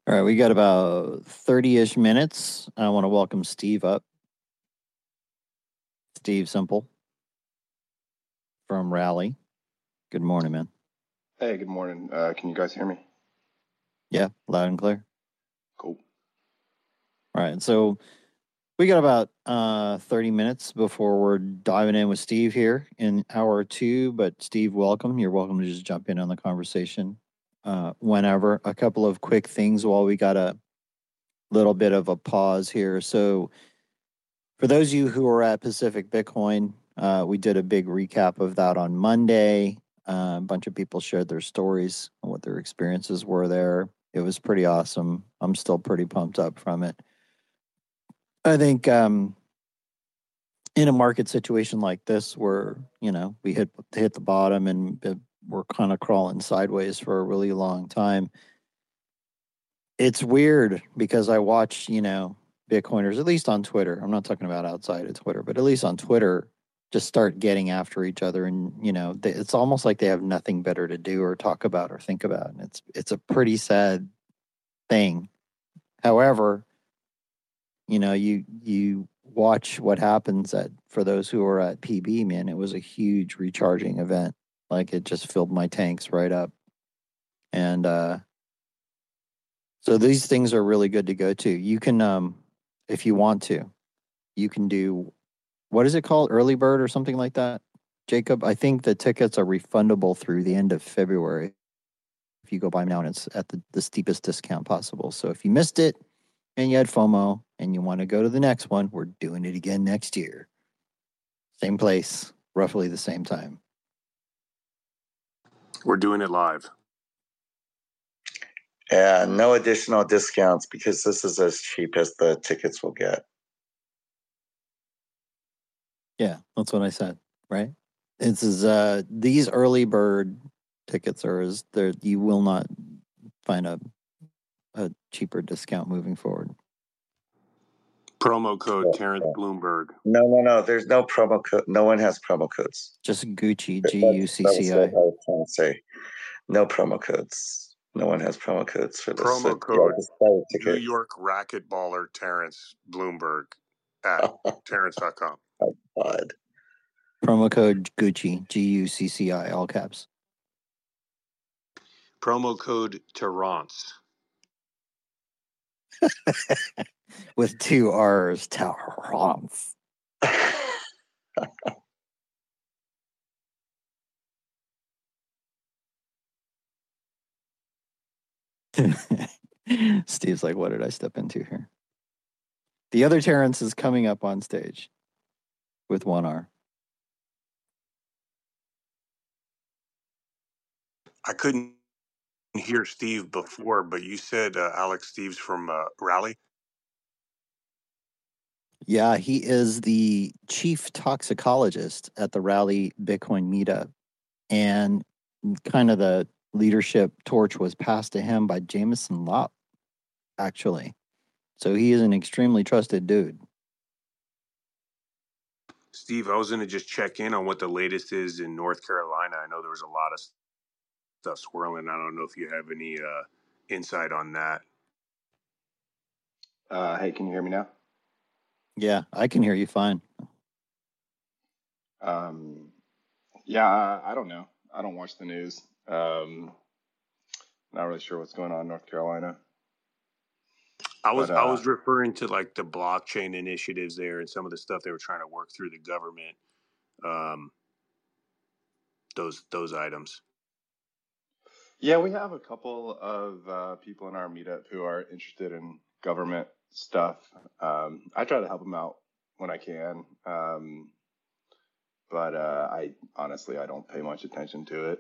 All right, we got about 30 ish minutes. I want to welcome Steve up. Steve Simple from Raleigh. Good morning, man. Hey, good morning. Uh, can you guys hear me? Yeah, loud and clear. Cool. All right, so we got about uh, 30 minutes before we're diving in with Steve here in hour two. But Steve, welcome. You're welcome to just jump in on the conversation uh, whenever. A couple of quick things while we got a little bit of a pause here. So, for those of you who are at Pacific Bitcoin, uh, we did a big recap of that on Monday. Uh, a bunch of people shared their stories and what their experiences were there. It was pretty awesome. I'm still pretty pumped up from it. I think um, in a market situation like this, where you know we hit hit the bottom and we're kind of crawling sideways for a really long time. It's weird because I watch, you know, Bitcoiners, at least on Twitter. I'm not talking about outside of Twitter, but at least on Twitter, just start getting after each other, and you know, they, it's almost like they have nothing better to do or talk about or think about, and it's it's a pretty sad thing. However, you know, you you watch what happens at for those who are at PB, man. It was a huge recharging event like it just filled my tanks right up. And uh, so these things are really good to go to. You can, um, if you want to, you can do what is it called, early bird or something like that, Jacob. I think the tickets are refundable through the end of February. If you go buy them now, and it's at the, the steepest discount possible. So if you missed it and you had FOMO and you want to go to the next one, we're doing it again next year. Same place, roughly the same time. We're doing it live. And no additional discounts because this is as cheap as the tickets will get. Yeah, that's what I said, right? This is uh these early bird tickets are as there you will not find a a cheaper discount moving forward. Promo code Terrence Bloomberg. No, no, no. There's no promo code. No one has promo codes. Just Gucci, G U C C I. I was trying say. No promo codes. No one has promo codes for this. Promo code New York Racquetballer Terrence Bloomberg at Terrence.com. Oh, God. Promo code Gucci, G U C C I, all caps. Promo code Terrence. with two R's, Terrence. Steve's like, what did I step into here? The other Terrence is coming up on stage with one R. I couldn't hear Steve before, but you said uh, Alex Steves from uh, Raleigh. Yeah, he is the chief toxicologist at the Raleigh Bitcoin meetup. And kind of the leadership torch was passed to him by Jameson Lopp, actually. So he is an extremely trusted dude. Steve, I was going to just check in on what the latest is in North Carolina. I know there was a lot of stuff swirling. I don't know if you have any uh, insight on that. Uh, hey, can you hear me now? Yeah, I can hear you fine. Um, yeah, I, I don't know. I don't watch the news. Um, not really sure what's going on in North Carolina. I was But I uh, was referring to like the blockchain initiatives there and some of the stuff they were trying to work through the government. Um, those those items. yeah, we have a couple of uh, people in our meetup who are interested in government stuff. Um, I try to help them out when I can, um, but uh, I honestly I don't pay much attention to it.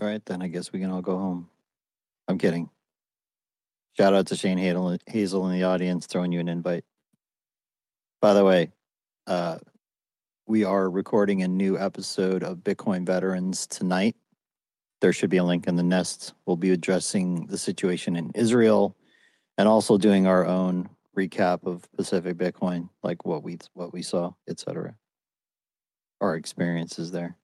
All right, then I guess we can all go home. I'm kidding. Shout out to Shane Hazel, in the audience throwing you an invite. By the way, uh, we are recording a new episode of Bitcoin Veterans tonight. There should be a link in the nest. We'll be addressing the situation in Israel and also doing our own recap of Pacific Bitcoin, like what we what we saw, etc. Our experiences there.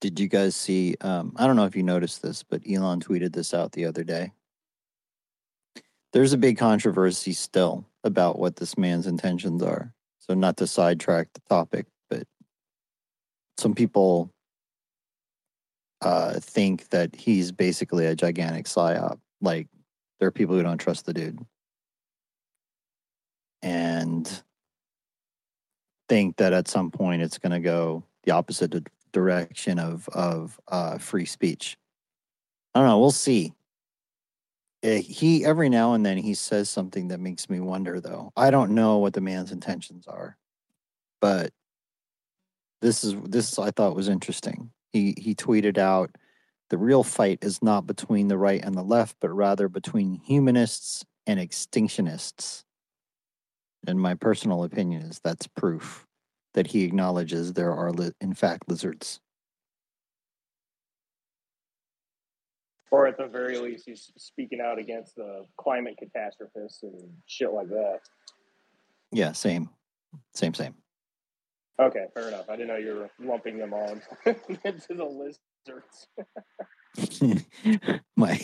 Did you guys see? Um, I don't know if you noticed this, but Elon tweeted this out the other day. There's a big controversy still about what this man's intentions are. So, not to sidetrack the topic, but some people uh, think that he's basically a gigantic psyop. Like, there are people who don't trust the dude and think that at some point it's going to go the opposite direction of of uh, free speech. I don't know. We'll see. Eh, He every now and then he says something that makes me wonder. Though I don't know what the man's intentions are, but this is this I thought was interesting. He he tweeted out, "The real fight is not between the right and the left, but rather between humanists and extinctionists." And my personal opinion is that's proof that he acknowledges there are, in fact, lizards. Or at the very least, he's speaking out against the climate catastrophists and shit like that. Yeah, same, same, same. Okay, fair enough. I didn't know you were lumping them all into the lizards. my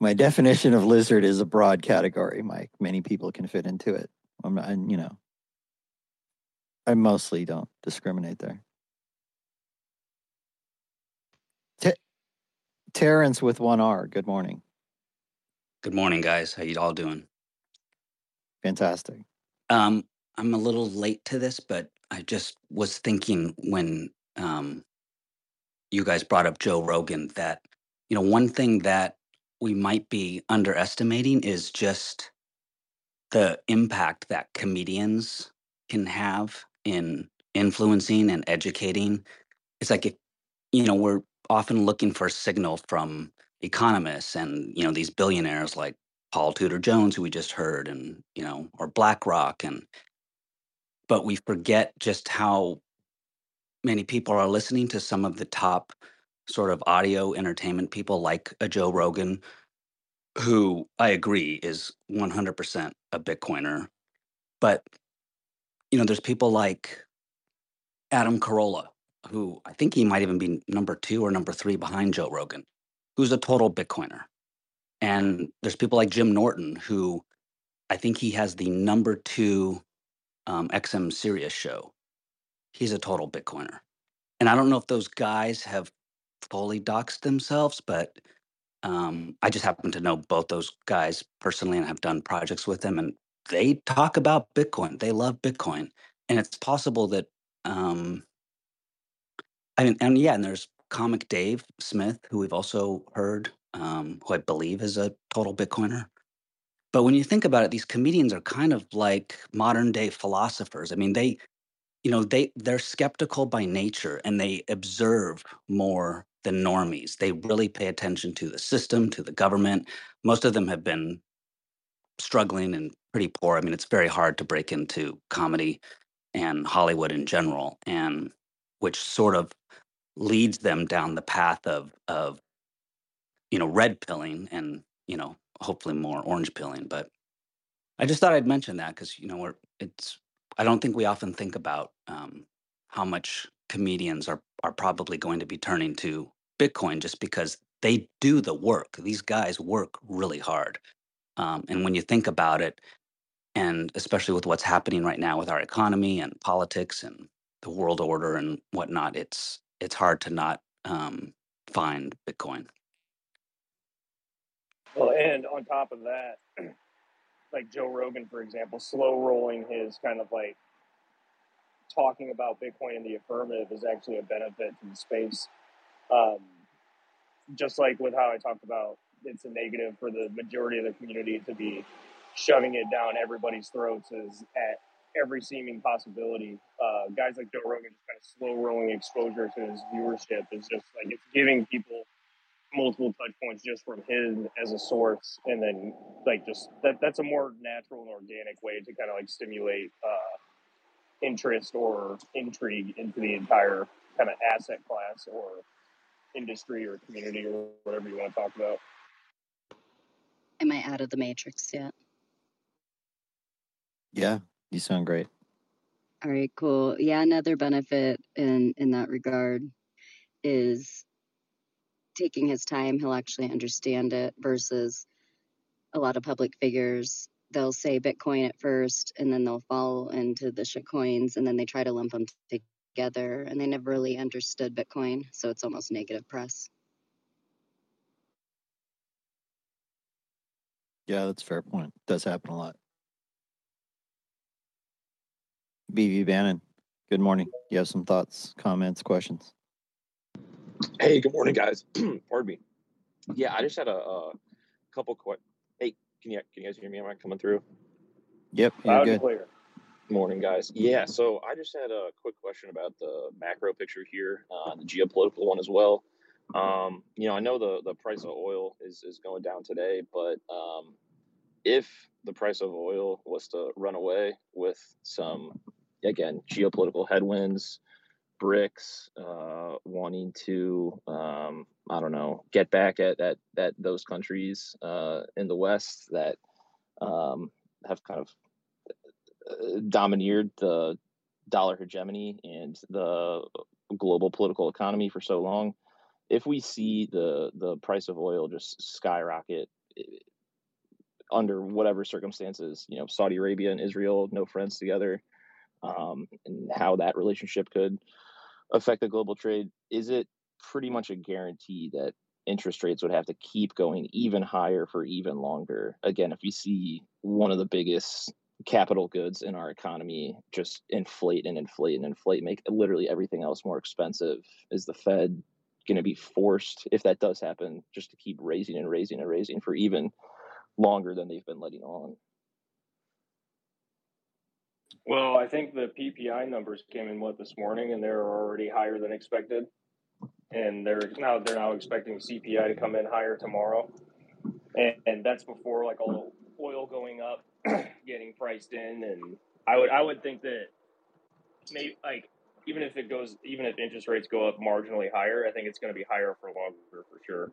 my definition of lizard is a broad category. Mike, many people can fit into it. I'm not, and, you know, I mostly don't discriminate there. T- Terrence with one R. Good morning. Good morning, guys. How you all doing? Fantastic. Um, I'm a little late to this, but I just was thinking when um, you guys brought up Joe Rogan that you know one thing that we might be underestimating is just the impact that comedians can have in influencing and educating. It's like if you know we're often looking for a signal from economists and you know these billionaires like Paul Tudor Jones, who we just heard, and you know, or BlackRock, and but we forget just how many people are listening to some of the top sort of audio entertainment people like a Joe Rogan, who I agree is 100% a Bitcoiner. But, you know, there's people like Adam Carolla, who I think he might even be number two or number three behind Joe Rogan, who's a total Bitcoiner. And there's people like Jim Norton, who I think he has the number two um, XM Sirius show. He's a total Bitcoiner. And I don't know if those guys have fully doxed themselves, but um, I just happen to know both those guys personally and have done projects with them. And they talk about Bitcoin. They love Bitcoin. And it's possible that, um, I mean, and yeah, and there's Comic Dave Smith, who we've also heard, um, who I believe is a total Bitcoiner. But when you think about it, these comedians are kind of like modern day philosophers. I mean, they you know they they're skeptical by nature and they observe more than normies they really pay attention to the system to the government most of them have been struggling and pretty poor i mean it's very hard to break into comedy and hollywood in general and which sort of leads them down the path of of you know red pilling and you know hopefully more orange pilling but i just thought i'd mention that because you know we're it's I don't think we often think about um, how much comedians are are probably going to be turning to Bitcoin just because they do the work. These guys work really hard, um, and when you think about it, and especially with what's happening right now with our economy and politics and the world order and whatnot, it's it's hard to not um, find Bitcoin. Well, and on top of that, like Joe Rogan, for example, slow rolling his kind of like talking about Bitcoin in the affirmative is actually a benefit to the space. Um, just like with how I talked about, it's a negative for the majority of the community to be shoving it down everybody's throats is at every seeming possibility. Uh, guys like Joe Rogan just kind of slow rolling exposure to his viewership is just like it's giving people multiple touch points just from him as a source and then like just that that's a more natural and organic way to kind of like stimulate uh, interest or intrigue into the entire kind of asset class or industry or community or whatever you want to talk about am i out of the matrix yet Yeah, you sound great. all right cool yeah another benefit in in that regard is taking his time, he'll actually understand it versus a lot of public figures. They'll say Bitcoin at first and then they'll fall into the shit coins and then they try to lump them together and they never really understood Bitcoin. So it's almost negative press. Yeah, that's a fair point. Does happen a lot. BV Bannon, good morning. You have some thoughts, comments, questions? Hey, good morning, guys. Pardon me. Yeah, I just had a, a couple quick. Hey, can you can you guys hear me? Am I coming through? Yep, loud and clear Morning, guys. Yeah, so I just had a quick question about the macro picture here, uh, the geopolitical one as well. Um, you know, I know the the price of oil is is going down today, but um, if the price of oil was to run away with some again geopolitical headwinds, BRICS uh, wanting to um, I don't know get back at at, at those countries uh, in the West that um, have kind of uh, domineered the dollar hegemony and the global political economy for so long. If we see the the price of oil just skyrocket eh, under whatever circumstances, you know, Saudi Arabia and Israel, no friends together, um, and how that relationship could affect the global trade, is it pretty much a guarantee that interest rates would have to keep going even higher for even longer? Again, if you see one of the biggest capital goods in our economy just inflate and inflate and inflate, make literally everything else more expensive, is the Fed going to be forced, if that does happen, just to keep raising and raising and raising for even longer than they've been letting on? well i think the ppi numbers came in what this morning and they're already higher than expected. And they're now they're now expecting cpi to come in higher tomorrow. And, and that's before like all the oil going up getting priced in. And i would i would think that maybe like even if it goes even if interest rates go up marginally higher i think it's going to be higher for longer for sure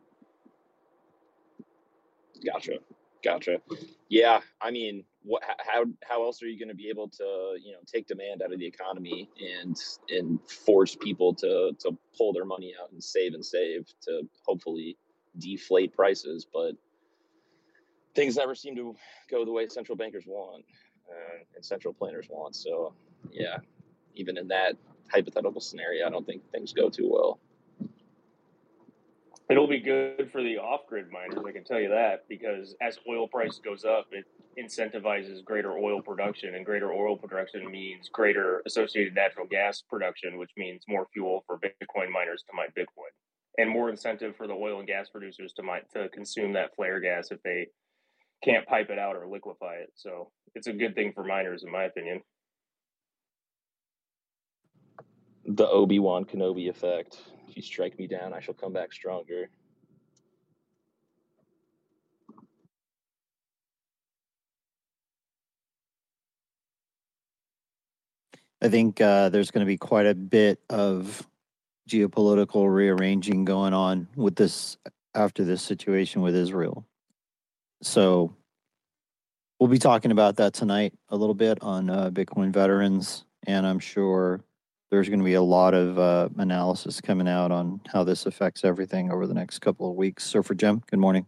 Gotcha. Gotcha. Yeah, I mean, what? How how else are you going to be able to you know take demand out of the economy and and force people to to pull their money out and save and save to hopefully deflate prices? But things never seem to go the way central bankers want uh, and central planners want. So yeah, even in that hypothetical scenario, I don't think things go too well. It'll be good for the off-grid miners, I can tell you that, because as oil price goes up, it incentivizes greater oil production, and greater oil production means greater associated natural gas production, which means more fuel for Bitcoin miners to mine Bitcoin, and more incentive for the oil and gas producers to mine to consume that flare gas if they can't pipe it out or liquefy it. So it's a good thing for miners, in my opinion. The Obi Wan Kenobi effect. If you strike me down, I shall come back stronger. I think uh, there's going to be quite a bit of geopolitical rearranging going on with this after this situation with Israel. So we'll be talking about that tonight a little bit on uh, Bitcoin veterans, and I'm sure there's going to be a lot of uh, analysis coming out on how this affects everything over the next couple of weeks. Surfer Jim, good morning.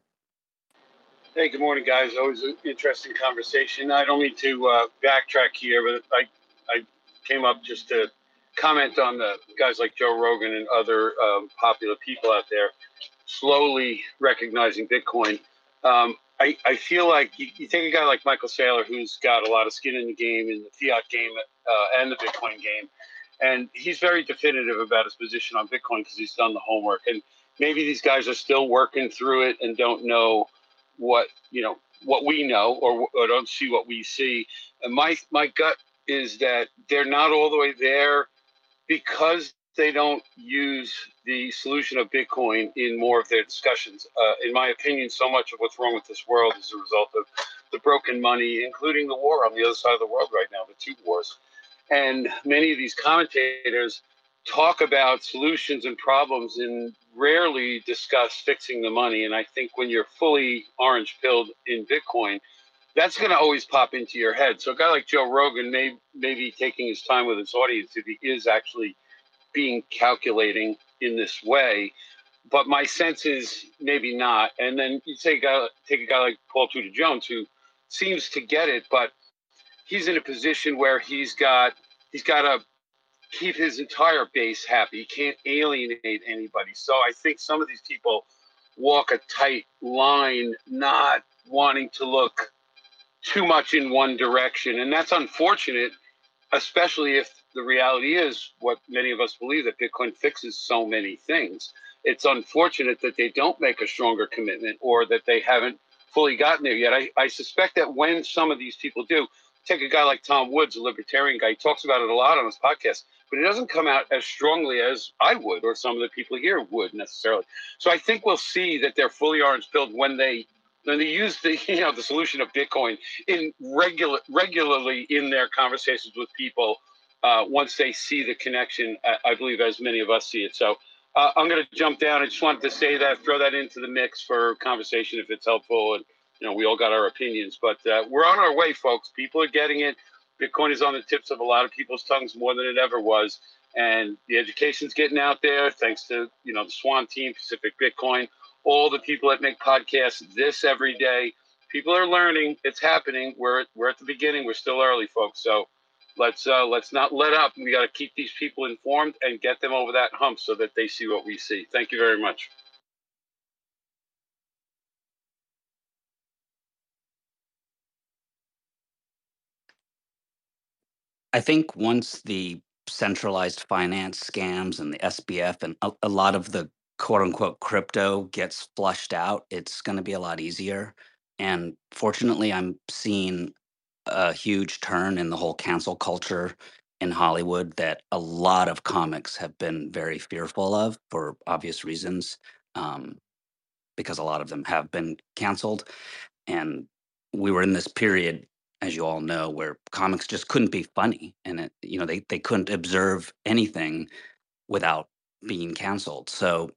Hey, good morning, guys. Always an interesting conversation. I don't need to uh, backtrack here, but I, I came up just to comment on the guys like Joe Rogan and other um, popular people out there slowly recognizing Bitcoin. Um, I, I feel like you, you, take a guy like Michael Saylor, who's got a lot of skin in the game, in the fiat game uh, and the Bitcoin game, and he's very definitive about his position on Bitcoin because he's done the homework. And maybe these guys are still working through it and don't know what you know what we know or, or don't see what we see. And my my gut is that they're not all the way there because they don't use the solution of Bitcoin in more of their discussions. Uh, in my opinion, so much of what's wrong with this world is a result of the broken money, including the war on the other side of the world right now, the two wars. And many of these commentators talk about solutions and problems and rarely discuss fixing the money. And I think when you're fully orange pilled in Bitcoin, that's going to always pop into your head. So a guy like Joe Rogan may maybe taking his time with his audience if he is actually being calculating in this way. But my sense is maybe not. And then you take a guy, take a guy like Paul Tudor Jones who seems to get it, but he's in a position where he's got he's got to keep his entire base happy. He can't alienate anybody. So I think some of these people walk a tight line, not wanting to look too much in one direction. And that's unfortunate, especially if the reality is what many of us believe that Bitcoin fixes so many things. It's unfortunate that they don't make a stronger commitment or that they haven't fully gotten there yet. I, I suspect that when some of these people do, take a guy like Tom Woods, a libertarian guy, he talks about it a lot on his podcast, but it doesn't come out as strongly as I would or some of the people here would necessarily. So I think we'll see that they're fully orange pilled when they then they use the you know the solution of Bitcoin in regular regularly in their conversations with people uh, once they see the connection. I, I, believe as many of us see it. So uh, I'm going to jump down. I just wanted to say that, throw that into the mix for conversation if it's helpful. And you know we all got our opinions, but uh, we're on our way, folks. People are getting it. Bitcoin is on the tips of a lot of people's tongues more than it ever was, and the education's getting out there thanks to you know the Swan team, Pacific Bitcoin all the people that make podcasts this every day. People are learning. It's happening. We're we're at the beginning. We're still early, folks. So let's uh, let's not let up. We got to keep these people informed and get them over that hump so that they see what we see. Thank you very much. I think once the centralized finance scams and the SBF and a, a lot of the quote unquote crypto gets flushed out, it's going to be a lot easier. And fortunately, I'm seeing a huge turn in the whole cancel culture in Hollywood that a lot of comics have been very fearful of for obvious reasons, um, because a lot of them have been canceled. And we were in this period, as you all know, where comics just couldn't be funny, and it, you know they they couldn't observe anything without being canceled. So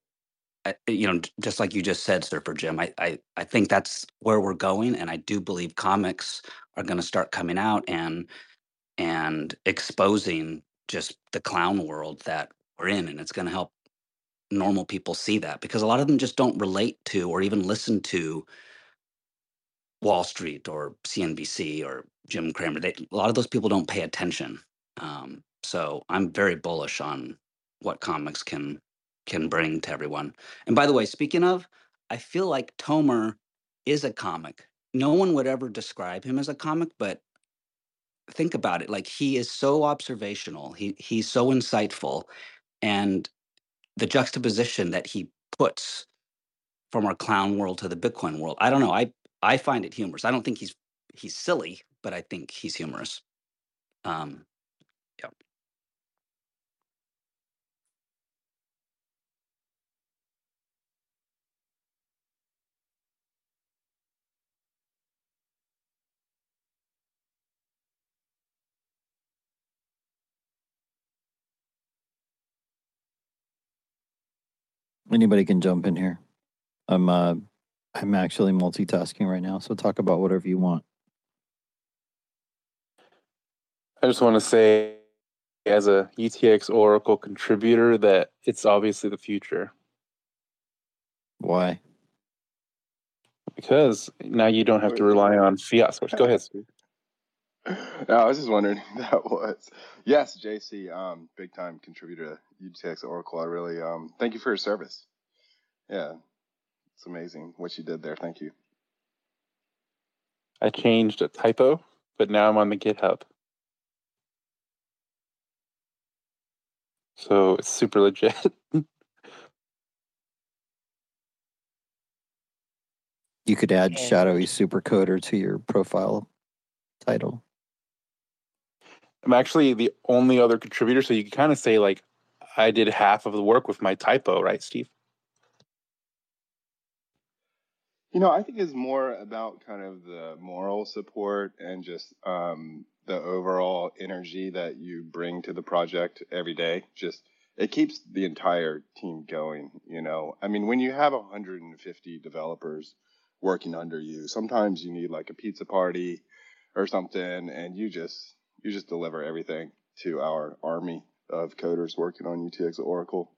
uh, uh, you know, just like you just said, Surfer Jim, I, I, I think that's where we're going, and I do believe comics are going to start coming out and and exposing just the clown world that we're in, and it's going to help normal people see that because a lot of them just don't relate to or even listen to Wall Street or CNBC or Jim Cramer. They, a lot of those people don't pay attention. Um, so I'm very bullish on what comics can can bring to everyone. And by the way, speaking of, I feel like Tomer is a comic. No one would ever describe him as a comic, but think about it. Like he is so observational. He he's so insightful, and the juxtaposition that he puts from our clown world to the Bitcoin world. I don't know. I I find it humorous. I don't think he's he's silly, but I think he's humorous. Um, yeah. Anybody can jump in here. I'm uh, I'm actually multitasking right now, so talk about whatever you want. I just want to say, as a UTXO Oracle contributor, that it's obviously the future Why? because now you don't have to rely on fiat source. Go ahead, Steve. No, I was just wondering who that was. Yes, JC, um, big time contributor to UTXO Oracle. I really um, thank you for your service. Yeah, it's amazing what you did there. Thank you. I changed a typo, but now I'm on the GitHub. So it's super legit. You could add shadowy supercoder to your profile title. I'm actually the only other contributor, so you can kind of say like I did half of the work with my typo, right, Steve? You know, I think it's more about kind of the moral support and just um, the overall energy that you bring to the project every day. Just it keeps the entire team going. You know, I mean, when you have 150 developers working under you, sometimes you need like a pizza party or something, and you just you just deliver everything to our army of coders working on UTX Oracle.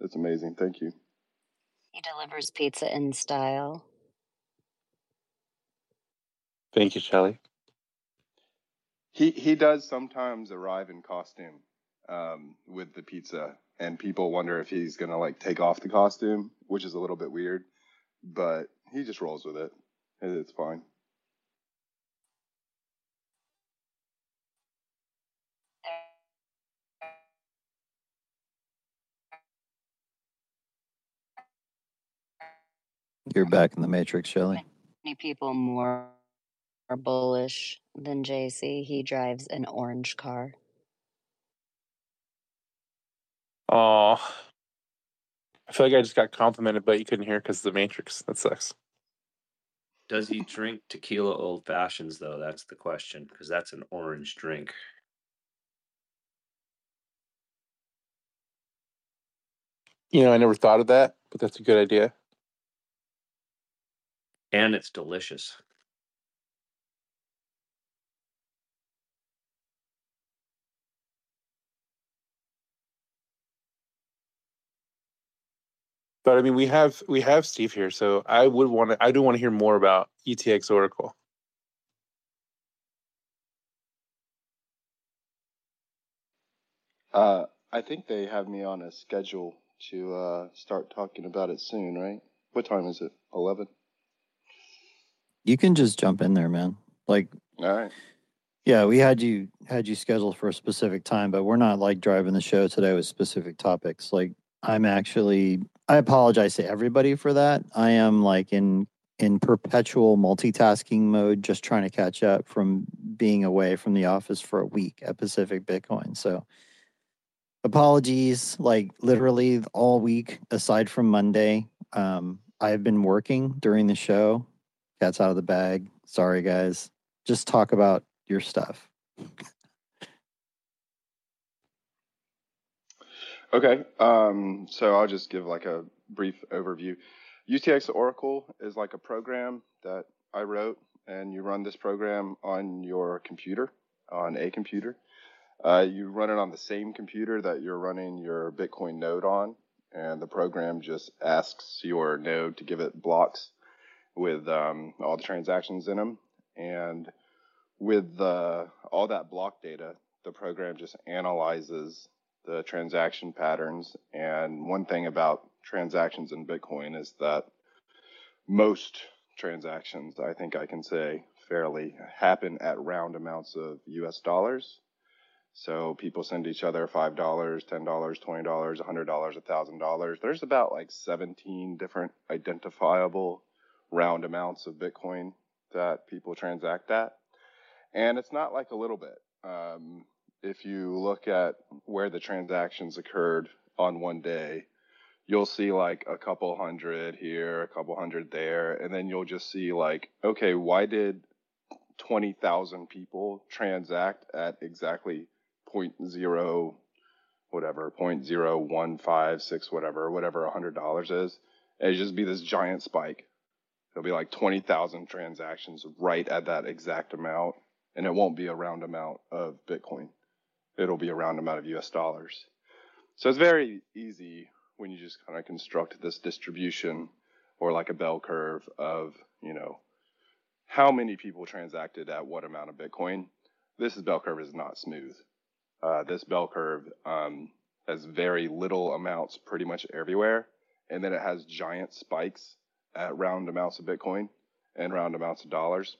It's amazing. Thank you. He delivers pizza in style. Thank you, Shelly. He he does sometimes arrive in costume um, with the pizza, and people wonder if he's gonna like take off the costume, which is a little bit weird, but he just rolls with it. It- It's fine. You're back in the matrix, Shelly. Many people more more bullish than JC. He drives an orange car. Oh, I feel like I just got complimented, but you couldn't hear because of the Matrix. That sucks. Does he drink tequila old fashions though? That's the question because that's an orange drink. You know, I never thought of that, but that's a good idea. And it's delicious. But I mean, we have we have Steve here, so I would want to. I do want to hear more about UTXO Oracle. Uh, I think they have me on a schedule to uh, start talking about it soon, right? What time is it? Eleven. You can just jump in there, man. Like All right. Yeah, we had you had you scheduled for a specific time, but we're not like driving the show today with specific topics. Like I'm actually I apologize to everybody for that. I am like in in perpetual multitasking mode just trying to catch up from being away from the office for a week at Pacific Bitcoin. So apologies like literally all week aside from Monday. Um I've been working during the show. Cat's out of the bag. Sorry guys. Just talk about your stuff. Okay. Um, so I'll just give like a brief overview. UTXO Oracle is like a program that I wrote, and you run this program on your computer, on a computer. Uh, you run it on the same computer that you're running your Bitcoin node on, and the program just asks your node to give it blocks with um, all the transactions in them. And with uh, all that block data, the program just analyzes the transaction patterns. And one thing about transactions in Bitcoin is that most transactions, I think I can say fairly, happen at round amounts of US dollars. So people send each other $5, $10, $20, $100, $1,000. There's about like 17 different identifiable round amounts of Bitcoin that people transact at. And it's not like a little bit. Um, if you look at where the transactions occurred on one day, you'll see like a couple hundred here, a couple hundred there, and then you'll just see like, okay, why did 20,000 people transact at exactly 0.0 whatever point zero one five six whatever whatever a hundred dollars is. It'd just be this giant spike. It'll be like twenty thousand transactions right at that exact amount, and it won't be a round amount of Bitcoin. It'll be a round amount of U.S. dollars. So it's very easy when you just kind of construct this distribution or like a bell curve of you know how many people transacted at what amount of Bitcoin. This bell curve is not smooth. Uh, this bell curve um, has very little amounts pretty much everywhere, and then it has giant spikes at round amounts of Bitcoin and round amounts of dollars.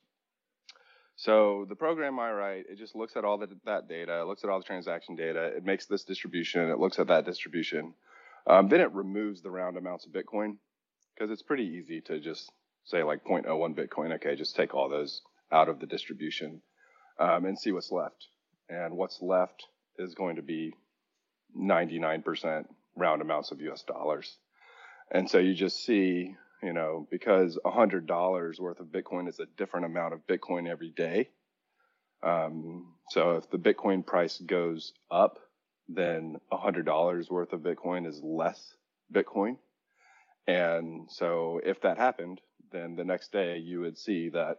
So the program I write, it just looks at all the, that data, it looks at all the transaction data, it makes this distribution, it looks at that distribution. Um, then it removes the round amounts of Bitcoin because it's pretty easy to just say like 0.01 Bitcoin. Okay, just take all those out of the distribution um, and see what's left. And what's left is going to be 99% round amounts of US dollars. And so you just see, you know, because $100 worth of Bitcoin is a different amount of Bitcoin every day. Um, so if the Bitcoin price goes up, then $100 worth of Bitcoin is less Bitcoin. And so if that happened, then the next day you would see that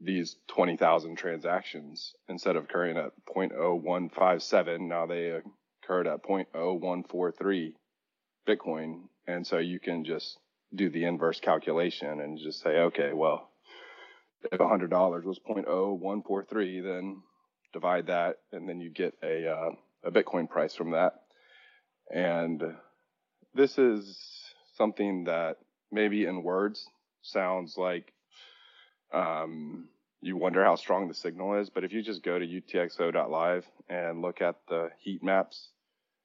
these 20,000 transactions, instead of occurring at 0.0157, now they occurred at 0.0143 Bitcoin. And so you can just do the inverse calculation and just say, okay, well, if $100 was 0.0143, then divide that, and then you get a, uh, a Bitcoin price from that. And this is something that maybe in words sounds like um, you wonder how strong the signal is. But if you just go to utxo.live and look at the heat maps,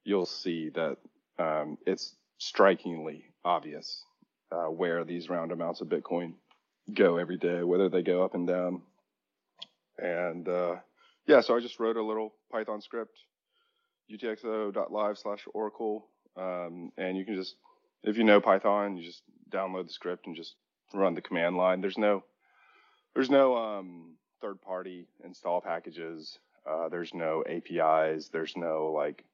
you'll see that um, it's strikingly obvious uh, where these round amounts of Bitcoin go every day, whether they go up and down. And uh, yeah, so I just wrote a little Python script, utxo.live slash oracle. Um, and you can just, if you know Python, you just download the script and just run the command line. There's no there's no um, third party install packages. Uh, there's no APIs. There's no like,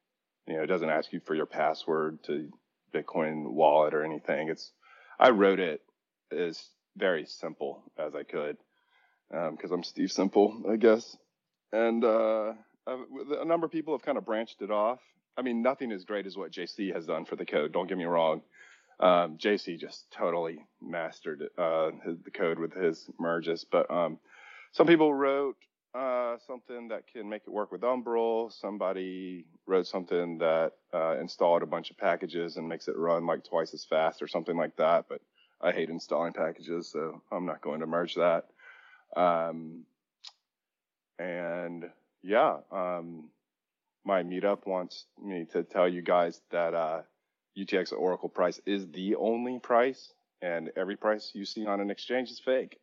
you know, it doesn't ask you for your password to Bitcoin wallet or anything. It's, I wrote it as very simple as I could because um, I'm Steve Simple, I guess. And uh, a number of people have kind of branched it off. I mean, nothing as great as what JC has done for the code. Don't get me wrong. Um, JC just totally mastered uh, the code with his merges. But um, some people wrote uh, something that can make it work with Umbrel. Somebody wrote something that uh, installed a bunch of packages and makes it run like twice as fast or something like that. But I hate installing packages, so I'm not going to merge that. Um, and yeah, um, my meetup wants me to tell you guys that uh, UTXO Oracle price is the only price, and every price you see on an exchange is fake.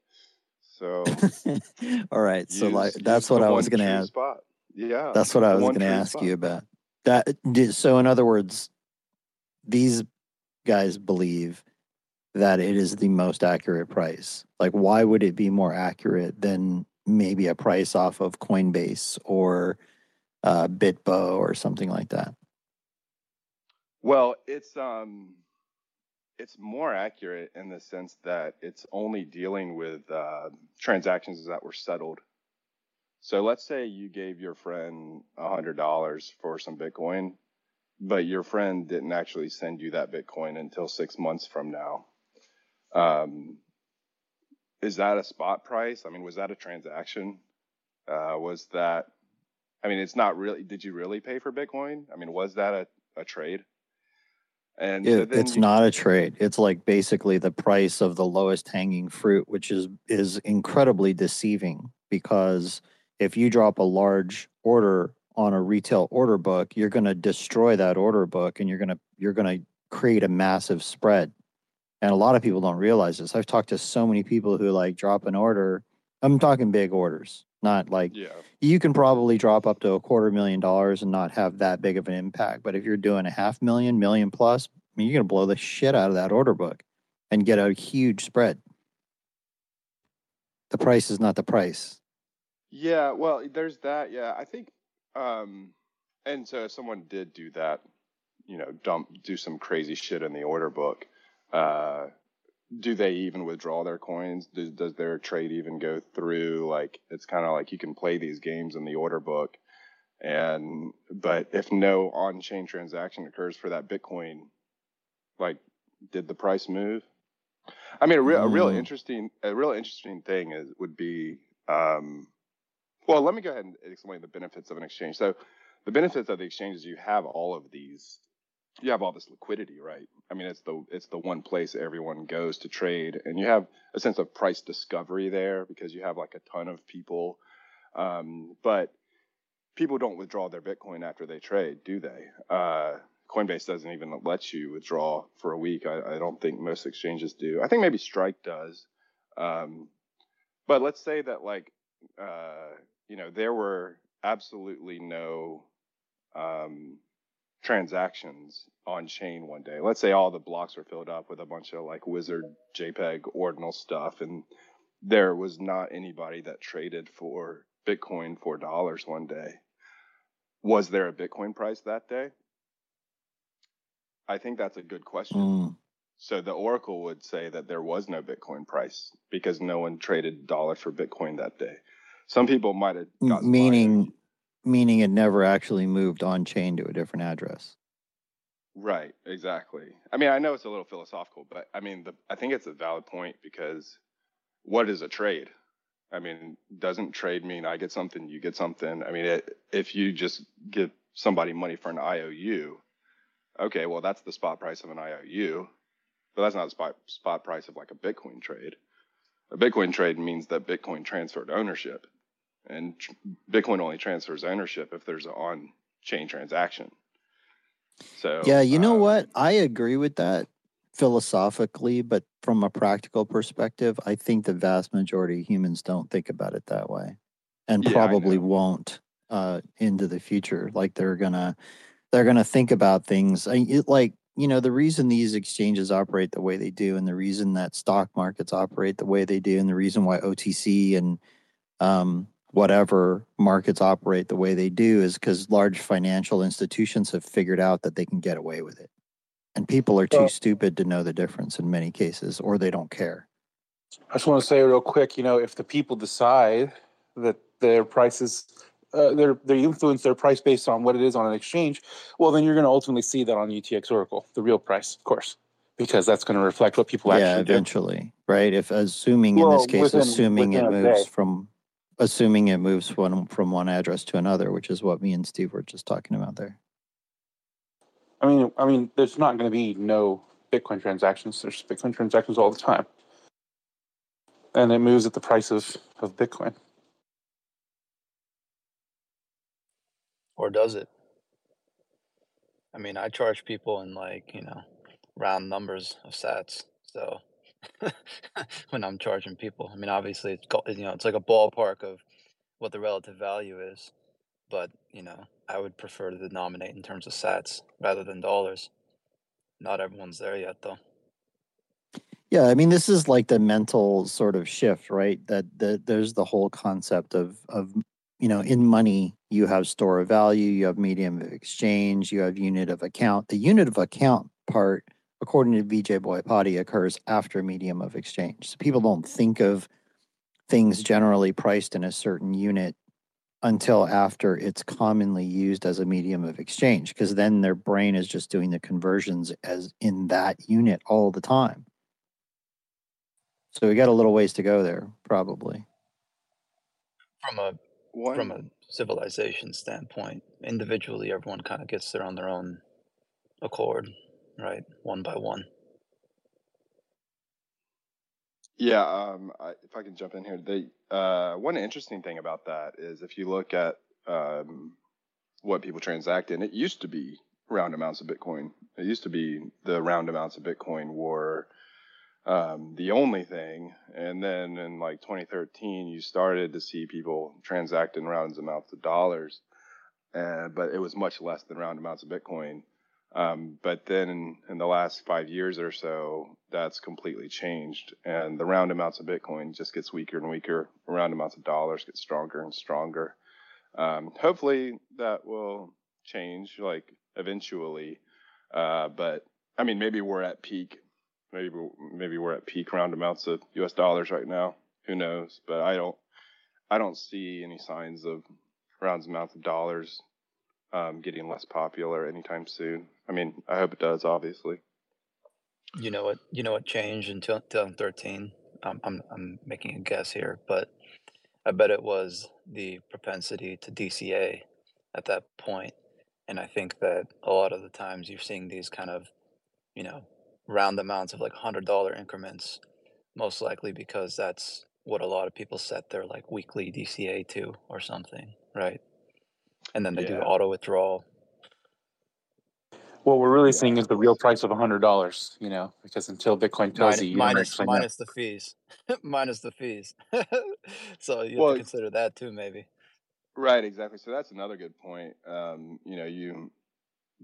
So, all right. So, like, that's what I was going to ask. Spot. Yeah, that's what I was going to ask spot. you about. That. So, in other words, these guys believe that it is the most accurate price. Like, why would it be more accurate than maybe a price off of Coinbase or uh, Bitbo or something like that? Well, it's um, it's more accurate in the sense that it's only dealing with uh, transactions that were settled. So let's say you gave your friend a hundred dollars for some Bitcoin, but your friend didn't actually send you that Bitcoin until six months from now. Um, is that a spot price? I mean, was that a transaction? Uh, was that? I mean, it's not really. Did you really pay for Bitcoin? I mean, was that a, a trade? And it, so it's you, not a trade. It's like basically the price of the lowest hanging fruit, which is is incredibly deceiving because if you drop a large order on a retail order book, you're going to destroy that order book and you're going to you're going to create a massive spread. And a lot of people don't realize this. I've talked to so many people who like drop an order. I'm talking big orders, not like yeah. you can probably drop up to a quarter million dollars and not have that big of an impact. But if you're doing a half million, million plus, I mean, you're going to blow the shit out of that order book and get a huge spread. The price is not the price. Yeah, well, there's that. Yeah, I think um, And so if someone did do that, you know, dump do some crazy shit in the order book, uh, do they even withdraw their coins? Does, does their trade even go through? Like it's kind of like you can play these games in the order book, and but if no on-chain transaction occurs for that Bitcoin, like did the price move? I mean, a real, a real Mm. interesting, a real interesting thing is would be, um, well, let me go ahead and explain the benefits of an exchange. So, the benefits of the exchange is you have all of these, you have all this liquidity, right? I mean, it's the it's the one place everyone goes to trade, and you have a sense of price discovery there because you have like a ton of people, um, but people don't withdraw their Bitcoin after they trade, do they? Uh, Coinbase doesn't even let you withdraw for a week. I, I don't think most exchanges do. I think maybe Strike does. Um, but let's say that like uh, you know there were absolutely no um, transactions on chain one day. Let's say all the blocks were filled up with a bunch of like wizard JPEG ordinal stuff, and there was not anybody that traded for Bitcoin for dollars one day. Was there a Bitcoin price that day? I think that's a good question. Mm. So the Oracle would say that there was no Bitcoin price because no one traded dollar for Bitcoin that day. Some people might have M- got meaning meaning it never actually moved on chain to a different address. right, exactly. I mean, I know it's a little philosophical, but I mean, the, I think it's a valid point because what is a trade? I mean, doesn't trade mean I get something, you get something? I mean, it, if you just give somebody money for an IOU, okay, well, that's the spot price of an IOU, but that's not the spot, spot price of like a Bitcoin trade. A Bitcoin trade means that Bitcoin transferred ownership, and tr- Bitcoin only transfers ownership if there's an on-chain transaction. So Yeah, you know um, what? I agree with that philosophically, but from a practical perspective, I think the vast majority of humans don't think about it that way and Yeah, probably won't uh into the future. Like they're gonna they're gonna think about things I, it, like you know the reason these exchanges operate the way they do and the reason that stock markets operate the way they do and the reason why otc and um, whatever markets operate the way they do is because large financial institutions have figured out that they can get away with it and people are too Well- stupid to know the difference in many cases or they don't care I just want to say real quick, you know, if the people decide that their prices, uh, their they influence their price based on what it is on an exchange, well, then you're going to ultimately see that on UTXO Oracle, the real price, of course, because that's going to reflect what people yeah actually do. eventually right if assuming in this case within- assuming it within a moves day. from assuming it moves from from one address to another which is what me and steve were just talking about there I mean, I mean, there's not going to be no Bitcoin transactions. There's Bitcoin transactions all the time, and it moves at the price of of Bitcoin. or does it? I mean, I charge people in like, you know, round numbers of sats. So when I'm charging people, I mean, obviously it's you know, it's like a ballpark of what the relative value is, but you know, I would prefer to denominate in terms of sats rather than dollars. Not everyone's there yet, though. Yeah, I mean, this is like the mental sort of shift, right? That that there's the whole concept of of you know, in money, you have store of value, you have medium of exchange, you have unit of account. The unit of account part, according to Vijay Boyapati, it occurs after medium of exchange. So people don't think of things generally priced in a certain unit until after it's commonly used as a medium of exchange, because then their brain is just doing the conversions as in that unit all the time. So we got a little ways to go there, probably. From a One, from a civilization standpoint, individually, everyone kind of gets there on their own accord, right? One by one. Yeah, um, I, if I can jump in here, the uh, one interesting thing about that is if you look at um, what people transact in, it used to be round amounts of Bitcoin. It used to be the round amounts of Bitcoin were um, the only thing, and then in like 2013, you started to see people transact in round amounts of dollars, uh, but it was much less than round amounts of Bitcoin. Um, but then in, in the last five years or so, that's completely changed, and the round amounts of Bitcoin just gets weaker and weaker. The Round amounts of dollars get stronger and stronger. Um, hopefully, that will change like eventually. Uh, but I mean, maybe we're at peak. Maybe maybe we're at peak round amounts of U.S. dollars right now. Who knows? But I don't I don't see any signs of round amounts of dollars um, getting less popular anytime soon. I mean, I hope it does, obviously. You know what? You know what changed in 2013? Um, I'm I'm making a guess here, but I bet it was the propensity to DCA at that point. And I think that a lot of the times you're seeing these kind of, you know, round amounts of like hundred dollar increments, most likely because that's what a lot of people set their like weekly DCA to or something, right? And then they do auto withdrawal. What we're really seeing is the real price of hundred dollars. You know, because until Bitcoin tells Minus you, you minus know. minus the fees. minus the fees. so you have to consider that too, maybe. Right, exactly. So that's another good point. Um, you know, you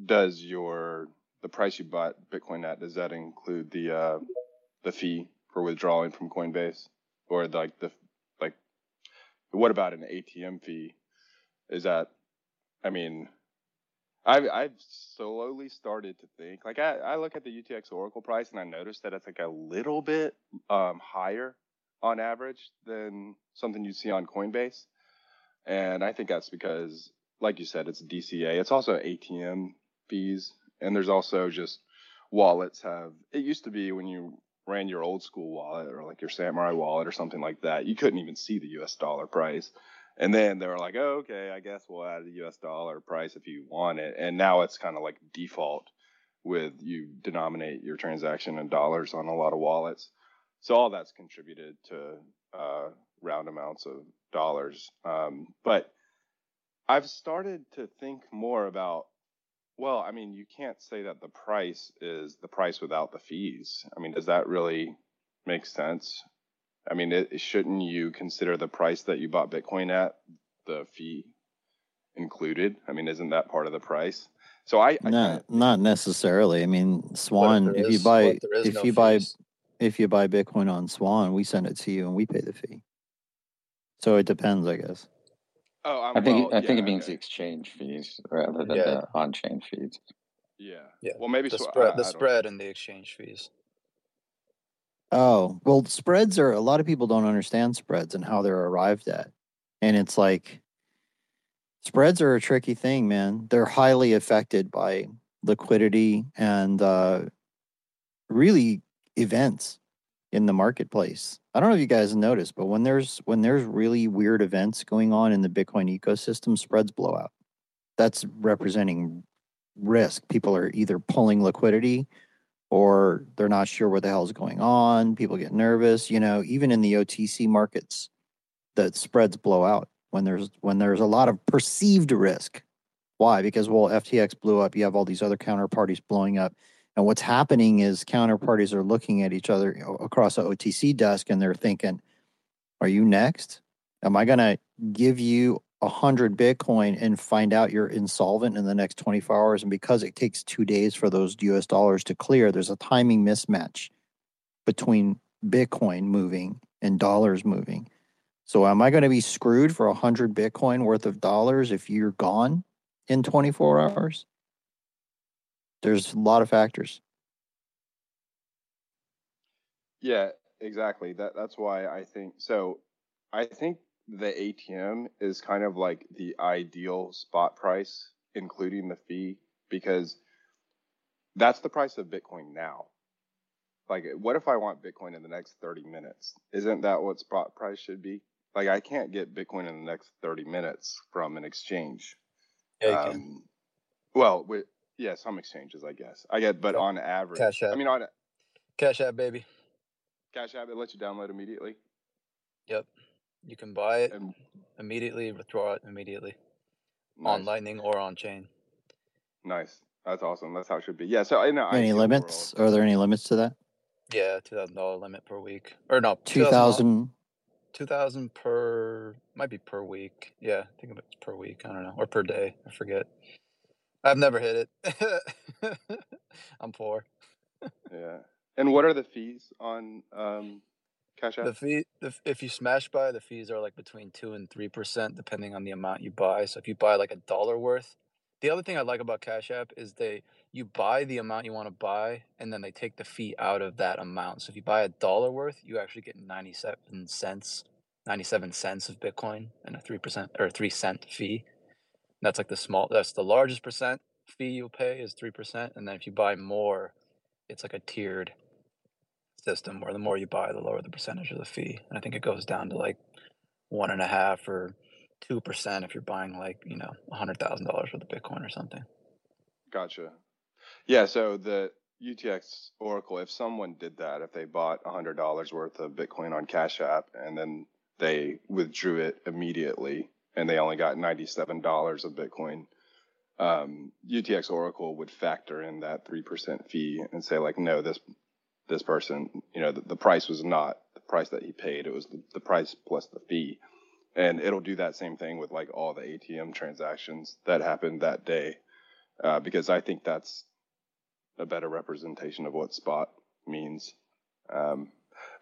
does your the price you bought Bitcoin at does that include the uh, the fee for withdrawing from Coinbase or like the like what about an ATM fee? Is that I mean I've I've slowly started to think like I, I look at the UTXO Oracle price and I notice that it's like a little bit um, higher on average than something you see on Coinbase. And I think that's because, like you said, it's DCA. It's also ATM fees, and there's also just wallets have. It used to be when you ran your old school wallet or like your Samurai wallet or something like that, you couldn't even see the U.S. dollar price. And then they were like, oh, okay, I guess we'll add a U.S. dollar price if you want it. And now it's kind of like default with you denominate your transaction in dollars on a lot of wallets. So all that's contributed to uh, round amounts of dollars. Um, but I've started to think more about, well, I mean, you can't say that the price is the price without the fees. I mean, does that really make sense? I mean, it, shouldn't you consider the price that you bought Bitcoin at the fee included? I mean, isn't that part of the price? So I, I No, not necessarily. I mean, What if Swan. there If you is buy, if there is if no you buy, if you buy Bitcoin on Swan, we send it to you and we pay the fee. So it depends, I guess. Oh, I I'm think well, I think yeah, it means okay. the exchange fees rather than Yeah. the on-chain fees. Yeah. Yeah. Well, maybe The so. spread I, the I don't. spread and the exchange fees. Oh, well, spreads are a lot of people don't understand spreads and how they're arrived at. And it's like spreads are a tricky thing, man. They're highly affected by liquidity and uh, really events in the marketplace. I don't know if you guys noticed, but when there's when there's really weird events going on in the Bitcoin ecosystem, spreads blow out. That's representing risk. People are either pulling liquidity or they're not sure what the hell's going on. People get nervous. You know, even in the OTC markets, the spreads blow out when there's when there's a lot of perceived risk. Why? Because well, FTX blew up. You have all these other counterparties blowing up, and what's happening is counterparties are looking at each other across the OTC desk, and they're thinking, "Are you next? Am I going to give you a hundred Bitcoin and find out you're insolvent in the next 24 hours? And because it takes two days for those US dollars to clear, there's a timing mismatch between Bitcoin moving and dollars moving. So am I going to be screwed for a hundred Bitcoin worth of dollars if you're gone in 24 hours? There's a lot of factors. Yeah, exactly. That that's why I think so. I think the ATM is kind of like the ideal spot price, including the fee, because that's the price of Bitcoin now. Like, what if I want Bitcoin in the next 30 minutes? Isn't that what spot price should be? Like, I can't get Bitcoin in the next 30 minutes from an exchange. Yeah, you can. Um, well, with, yeah, some exchanges, I guess. I get, but on average, Cash App. I mean, on Cash App, baby. Cash App, it lets you download immediately. Yep. You can buy it And immediately, withdraw it immediately nice. on Lightning or on chain. Nice. That's awesome. That's how it should be. Yeah. So in an Any ideal limits? world, Are there any limits to that? Yeah, two thousand dollar limit per week, or no, two Two thousand thousand. two thousand per might be per week. Yeah, I think it's per week. I don't know, or per day. I forget. I've never hit it. I'm poor. yeah. And what are the fees on um, Cash App? The fee, the, if you smash buy, the fees are like between two and three percent, depending on the amount you buy. So if you buy like a dollar worth, The other thing I like about Cash App is they you buy the amount you want to buy, and then they take the fee out of that amount. So if you buy a dollar worth, you actually get ninety seven cents, ninety seven cents of Bitcoin, and a three percent or three cent fee. That's like the small. That's the largest percent fee you'll pay is three percent, and then if you buy more, it's like a tiered system where the more you buy, the lower the percentage of the fee. And I think it goes down to like one and a half or two percent if you're buying like you know a hundred thousand dollars worth of Bitcoin or something. Gotcha. Yeah, so the UTXO Oracle, if someone did that, if they bought a hundred dollars worth of Bitcoin on Cash App and then they withdrew it immediately and they only got ninety-seven dollars of Bitcoin, um, UTXO Oracle would factor in that three percent fee and say like, no, this this person, you know, the, the price was not the price that he paid; it was the, the price plus the fee, and it'll do that same thing with like all the ATM transactions that happened that day, uh, because I think that's a better representation of what spot means. Um,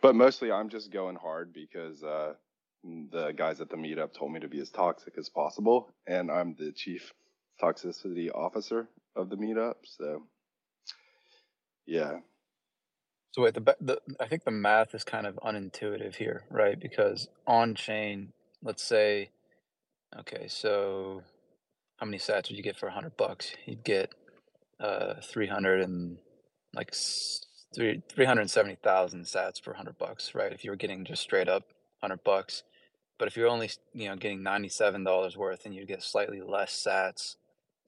but mostly, I'm just going hard because uh, the guys at the meetup told me to be as toxic as possible, and I'm the chief toxicity officer of the meetup. So, yeah. So wait, the, the I think the math is kind of unintuitive here, right? Because on chain, let's say, okay, so how many sats would you get for hundred bucks? You'd get uh three hundred and like three three hundred seventy thousand sats for hundred bucks, right? If you were getting just straight up hundred bucks, but if you're only you know getting ninety seven dollars worth, and you'd get slightly less sats.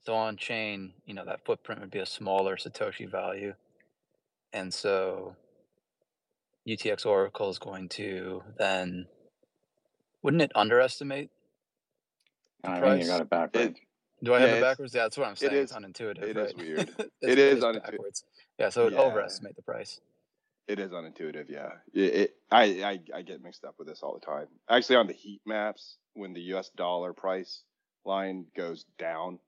So on chain, you know that footprint would be a smaller satoshi value, and so UTXO Oracle is going to then wouldn't it underestimate the I think price? you got it backwards. Do I Yeah, have it backwards? Yeah, that's what I'm saying. It's is unintuitive, it right? is weird. it's, It is it's unintuitive. backwards. Yeah, so it would Yeah, overestimate the price. it is unintuitive. Yeah, it, it I, I I get mixed up with this all the time. Actually, on the heat maps, when the U.S. dollar price line goes down,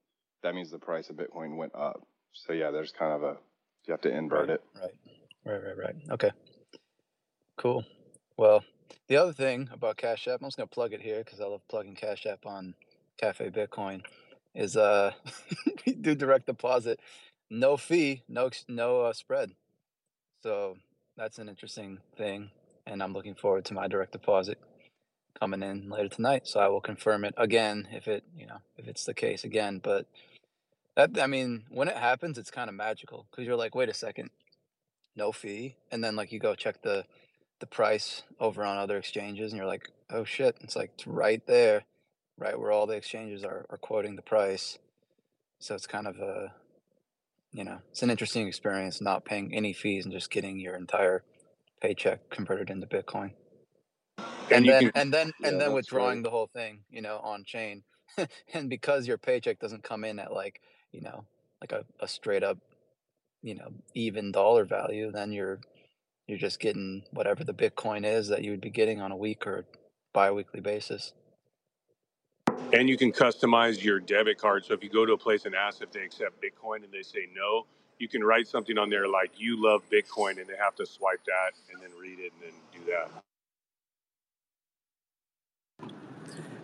that means the price of Bitcoin went up. So yeah, there's kind of a you have to invert Right, it. right, right, right, right. Okay, cool. Well, the other thing about Cash App, I'm just gonna plug it here because I love plugging Cash App on Cafe Bitcoin, is uh we do direct deposit, no fee, no no uh, spread. So that's an interesting thing, and I'm looking forward to my direct deposit coming in later tonight. So I will confirm it again if it you know if it's the case again. But that I mean, when it happens, it's kind of magical because you're like, wait a second, no fee, and then like you go check the the price over on other exchanges, and you're like, oh shit, it's like it's right there, right where all the exchanges are are quoting the price. So it's kind of a you know it's an interesting experience not paying any fees and just getting your entire paycheck converted into Bitcoin. And And then can and then yeah, and then withdrawing the whole thing, you know, on chain. and because your paycheck doesn't come in at like, you know, like a, a straight up, you know, even dollar value, then you're you're just getting whatever the Bitcoin is that you would be getting on a week or bi-weekly basis. And you can customize your debit card. So if you go to a place and ask if they accept Bitcoin and they say no, you can write something on there like you love Bitcoin and they have to swipe that and then read it and then do that.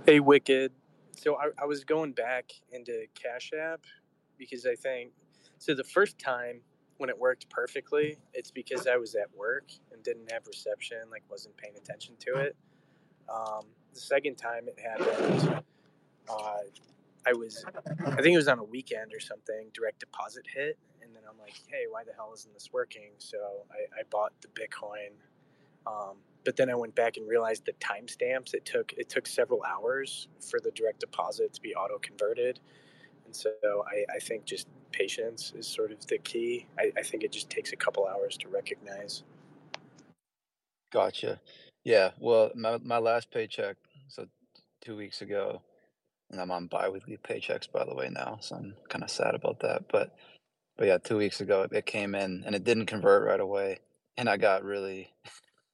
Hey, Wicked. So I, I was going back into Cash App because I think so. The first time when it worked perfectly, it's because I was at work and didn't have reception, like wasn't paying attention to it. Um, the second time it happened, uh, I was, I think it was on a weekend or something. Direct deposit hit, and then I'm like, hey, why the hell isn't this working? So I, I bought the Bitcoin um, but then I went back and realized the timestamps. It took it took several hours for the direct deposit to be auto converted, and so I, I think just patience is sort of the key. I, I think it just takes a couple hours to recognize. Gotcha. Yeah. Well, my my last paycheck, so two weeks ago, and I'm on bi-weekly paychecks by the way now, so I'm kind of sad about that. But but yeah, two weeks ago it came in and it didn't convert right away, and I got really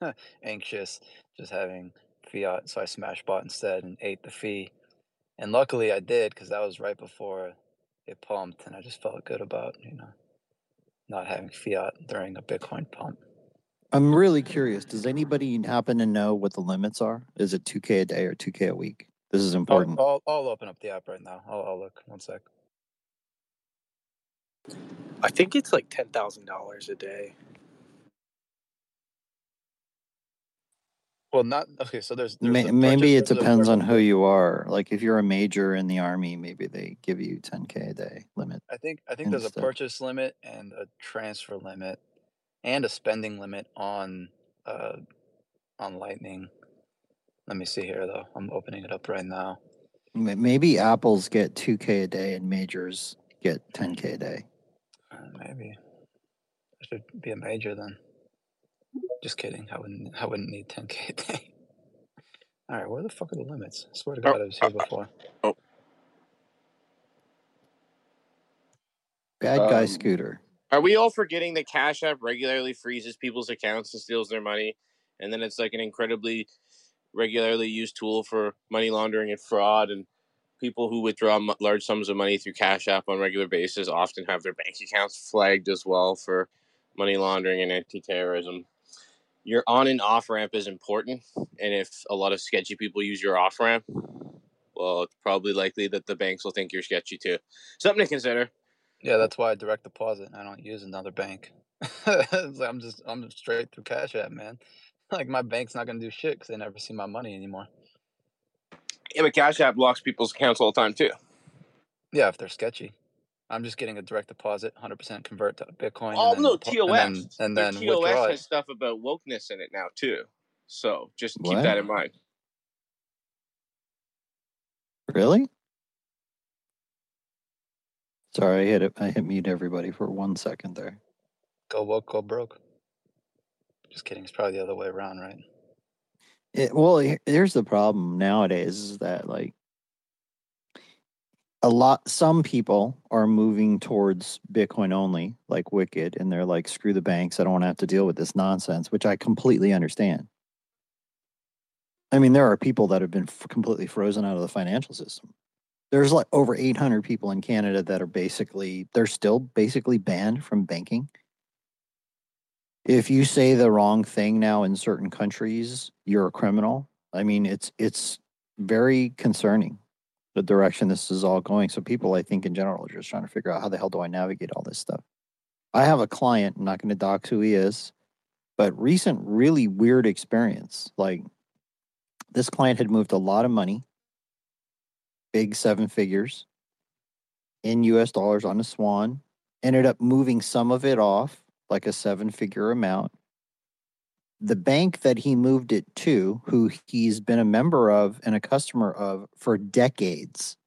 anxious just having fiat, so I smash bought instead and ate the fee. And luckily I did because that was right before it pumped, and I just felt good about you know not having fiat during a Bitcoin pump. I'm really mm-hmm. curious. Does anybody happen to know what the limits are? Is it 2K a day or 2K a week? This is I'll, important. I'll, I'll open up the app right now. I'll, I'll look one sec. I think it's like ten thousand dollars a day. Well, not okay. So there's there's the maybe it depends on who you are. Like if you're a major in the army, maybe they give you 10k a day limit I think I think there's a purchase limit and a transfer limit and a spending limit on uh on Lightning. Let me see here though. I'm opening it up right now. Maybe apples get 2k a day and majors get 10k a day. Uh, maybe I should be a major then. Just kidding. I wouldn't. I wouldn't need 10k a day. All right, where the fuck are the limits? I swear to God, I was here before. Oh. Bad guy Um, scooter. Are we all forgetting that Cash App regularly freezes people's accounts and steals their money, and then it's like an incredibly regularly used tool for money laundering and fraud, and people who withdraw m- large sums of money through Cash App on a regular basis often have their bank accounts flagged as well for money laundering and anti-terrorism. Your on and off ramp is important, and if a lot of sketchy people use your off ramp, well, it's probably likely that the banks will think you're sketchy too. Something to consider. Yeah, that's why I direct deposit. I don't use another bank. I'm just I'm just straight through Cash App, man. Like my bank's not gonna do shit because they never see my money anymore. Yeah, but Cash App locks people's accounts all the time too. Yeah, if they're sketchy. I'm just getting a direct deposit, 100% convert to Bitcoin, Oh and then no, depo- TOS. and then and then TOS withdraw has it. stuff about wokeness in it now too. So just keep What? that in mind. Really? Sorry, I hit it. I hit mute everybody for one second there. Go woke, go broke. Just kidding. It's probably the other way around, right? It, well, here's the problem nowadays is that like a lot some people are moving towards Bitcoin only, like Wicked, and they're like, screw the banks, I don't want to have to deal with this nonsense, which I completely understand. I mean, there are people that have been f- completely frozen out of the financial system. There's like over 800 people in Canada that are basically they're still basically banned from banking. If you say the wrong thing now in certain countries, you're a criminal. I mean, it's it's very concerning the direction this is all going. So people, I think, in general, are just trying to figure out how the hell do I navigate all this stuff. I have a client. I'm not going to dox who he is, but recent really weird experience. Like this client had moved a lot of money, big seven figures, in U.S. dollars on a Swan. Ended up moving some of it off, like a seven-figure amount. The bank that he moved it to, who he's been a member of and a customer of for decades,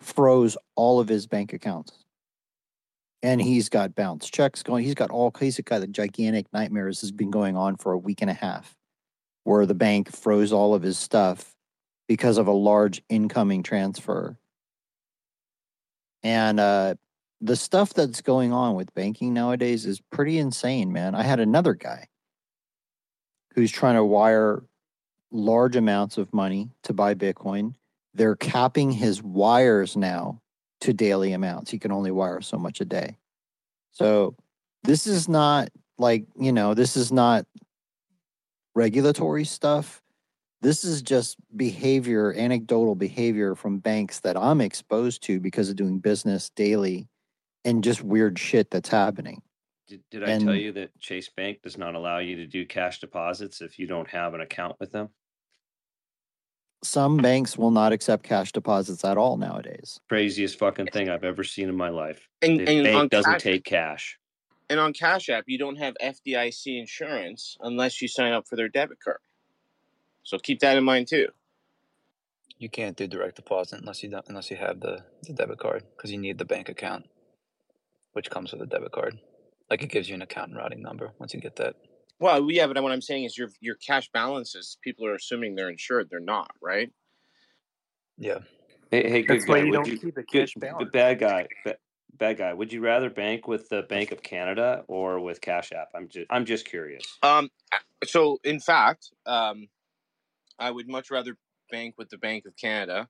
froze all of his bank accounts. And he's got bounce checks going. He's got all he's got the gigantic nightmares has been going on for a week and a half, where the bank froze all of his stuff because of a large incoming transfer. And uh, the stuff that's going on with banking nowadays is pretty insane, man. I had another guy who's trying to wire large amounts of money to buy Bitcoin. They're capping his wires now to daily amounts. He can only wire so much a day. So this is not like, you know, this is not regulatory stuff. This is just behavior, anecdotal behavior from banks that I'm exposed to because of doing business daily and just weird shit that's happening. Did, did I tell you that Chase Bank does not allow you to do cash deposits if you don't have an account with them? Some banks will not accept cash deposits at all nowadays. Craziest fucking thing I've ever seen in my life. And- the and on bank doesn't cash- take cash. And on Cash App, you don't have FDIC insurance unless you sign up for their debit card. So keep that in mind too. You can't do direct deposit unless you don't, unless you have the, the debit card because you need the bank account, which comes with a debit card. Like it gives you an account and routing number once you get that. Well, yeah, but what I'm saying is your your cash balances. People are assuming they're insured. They're not, right? Yeah. Hey, hey, good That's why guy. you would don't you, keep a good, cash good balance. bad guy. ba- Bad guy. Would you rather bank with the Bank of Canada or with Cash App? I'm just, I'm just curious. Um. So, in fact, um, I would much rather bank with the Bank of Canada.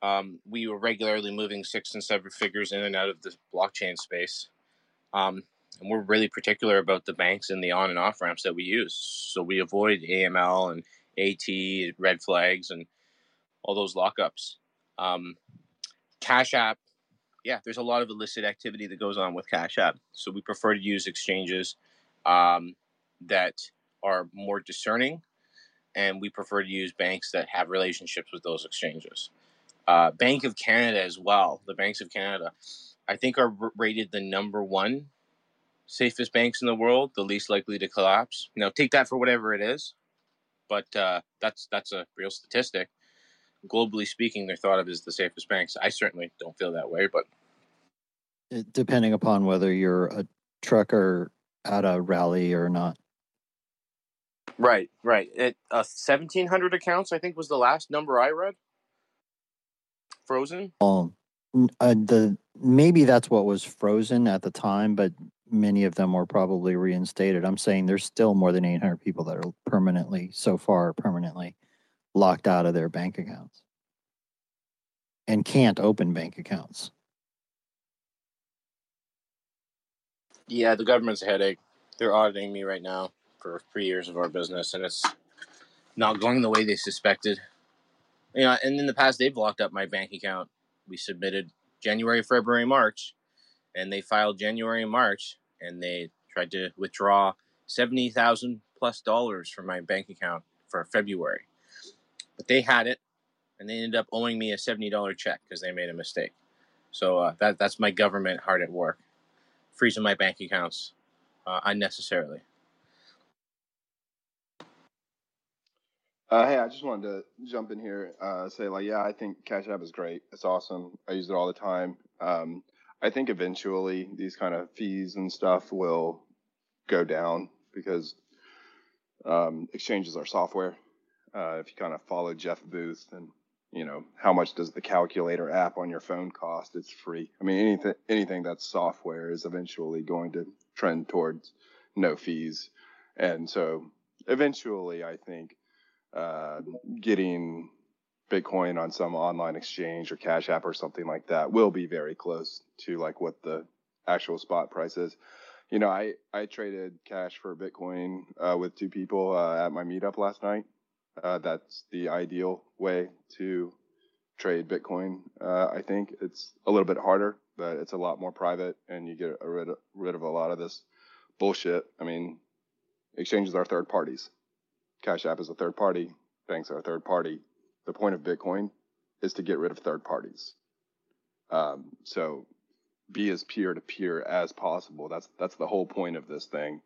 Um, we were regularly moving six and seven figures in and out of the blockchain space. Um, and we're really particular about the banks and the on and off ramps that we use. So we avoid AML and AT, red flags, and all those lockups. Um, Cash App yeah, there's a lot of illicit activity that goes on with Cash App. So we prefer to use exchanges um, that are more discerning, and we prefer to use banks that have relationships with those exchanges. Uh, Bank of Canada as well. The banks of Canada, I think, are rated the number one safest banks in the world, the least likely to collapse. Now, take that for whatever it is, but uh, that's that's a real statistic. Globally speaking, they're thought of as the safest banks. I certainly don't feel that way, but It- depending upon whether you're a trucker at a rally or not. right, right. It uh, seventeen hundred accounts, I think, was the last number I read. Frozen. Um, uh, the maybe that's what was frozen at the time, but many of them were probably reinstated. I'm saying there's still more than 800 people that are permanently, so far, permanently locked out of their bank accounts and can't open bank accounts. Yeah, the government's a headache. They're auditing me right now for three years of our business, and it's not going the way they suspected. You know, and in the past, they've locked up my bank account. We submitted January, February, March, and they filed January and March, and they tried to withdraw seventy thousand plus dollars from my bank account for February. But they had it, and they ended up owing me a seventy dollar check because they made a mistake. So uh, that that's my government hard at work, freezing my bank accounts uh, unnecessarily. Uh, hey, I just wanted to jump in here, uh, say like, yeah, I think Cash App is great. It's awesome. I use it all the time. Um, I think eventually these kind of fees and stuff will go down because um, exchanges are software. Uh, if you kind of follow Jeff Booth and you know how much does the calculator app on your phone cost? It's free. I mean anything anything that's software is eventually going to trend towards no fees, and so eventually I think uh, getting Bitcoin on some online exchange or Cash App or something like that will be very close to like what the actual spot price is. You know, I I traded cash for Bitcoin uh, with two people uh, at my meetup last night. Uh, that's the ideal way to trade Bitcoin. Uh, I think it's a little bit harder, but it's a lot more private, and you get rid of, rid of a lot of this bullshit. I mean, exchanges are third parties. Cash App is a third party. Banks are a third party. The point of Bitcoin is to get rid of third parties. Um, so be as peer to peer as possible. That's that's the whole point of this thing,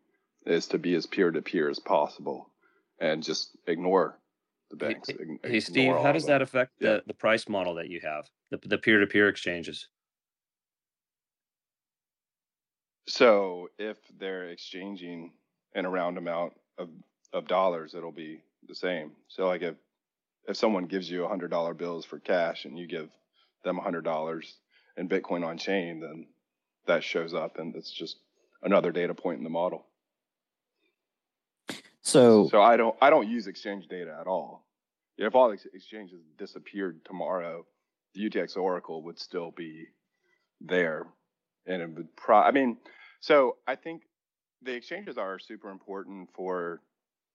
is to be as peer to peer as possible, and just ignore the banks. Hey, hey, Steve, how does that affect Yeah. the, the price model that you have, the the peer to peer exchanges? So if they're exchanging in a round amount of, of dollars, it'll be the same. So like if if someone gives you a hundred dollar bills for cash and you give them a hundred dollars in Bitcoin on chain, then that shows up and it's just another data point in the model. So So I don't I don't use exchange data at all. If all ex- exchanges disappeared tomorrow, the UTXO Oracle would still be there, and it would pro. I mean, so I think the exchanges are super important for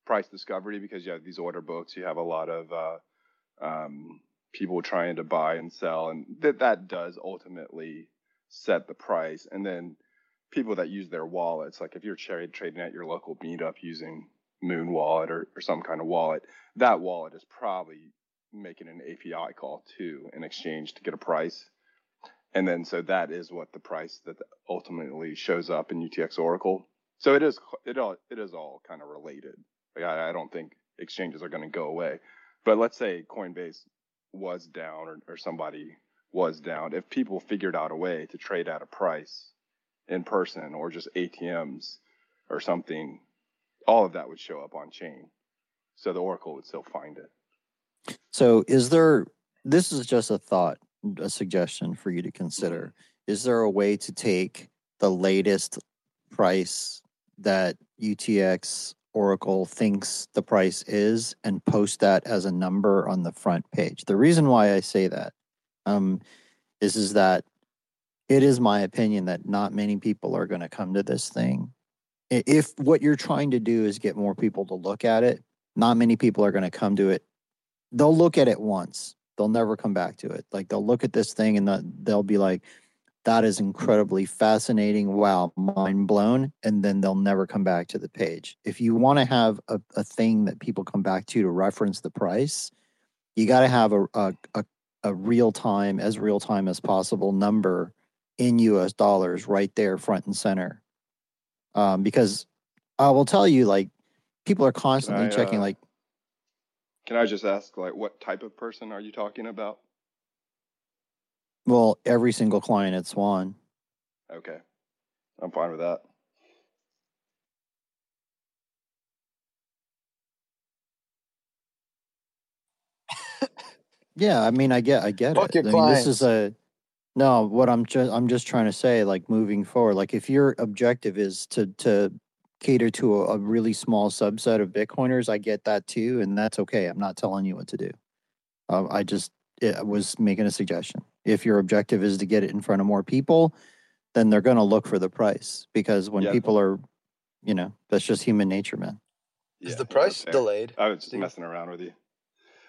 price discovery because you have these order books, you have a lot of uh, um, people trying to buy and sell, and that that does ultimately set the price. And then people that use their wallets, like if you're trading at your local meetup using Muun Wallet or, or some kind of wallet, that wallet is probably making an API call to an exchange to get a price. And then so that is what the price that ultimately shows up in UTXO Oracle. So it is it all it is all kind of related. I, I don't think exchanges are going to go away. But let's say Coinbase was down or, or somebody was down. If people figured out a way to trade at a price in person or just ATMs or something, all of that would show up on chain. So the Oracle would still find it. So, is there, this is just a thought, a suggestion for you to consider. Is there a way to take the latest price that UTXO Oracle thinks the price is and post that as a number on the front page? The reason why I say that um, is, is that it is my opinion that not many people are going to come to this thing. If what you're trying to do is get more people to look at it, not many people are going to come to it they'll look at it once. They'll never come back to it. Like they'll look at this thing and the- they'll be like, that is incredibly fascinating. Wow, mind blown. And then they'll never come back to the page. If you want to have a, a thing that people come back to to reference the price, you got to have a, a, a, a real time, as real time as possible number in US dollars right there, front and center. Um, because I will tell you, like, people are constantly I, checking, uh, like, Can I just ask, like, what type of person are you talking about? Well, every single client at Swan. Okay, I'm fine with that. Yeah, I mean, I get, I get Fuck it. your I mean, this is a no. What I'm just, I'm just trying to say, like, moving forward, like, if your objective is to to cater to a, a really small subset of Bitcoiners, I get that too, and that's okay. I'm not telling you what to do. Uh, I just I was making a suggestion. If your objective is to get it in front of more people, then they're going to look for the price because when Yeah. people are, you know, that's just human nature, man. Is the price delayed? I was just Steve? messing around with you.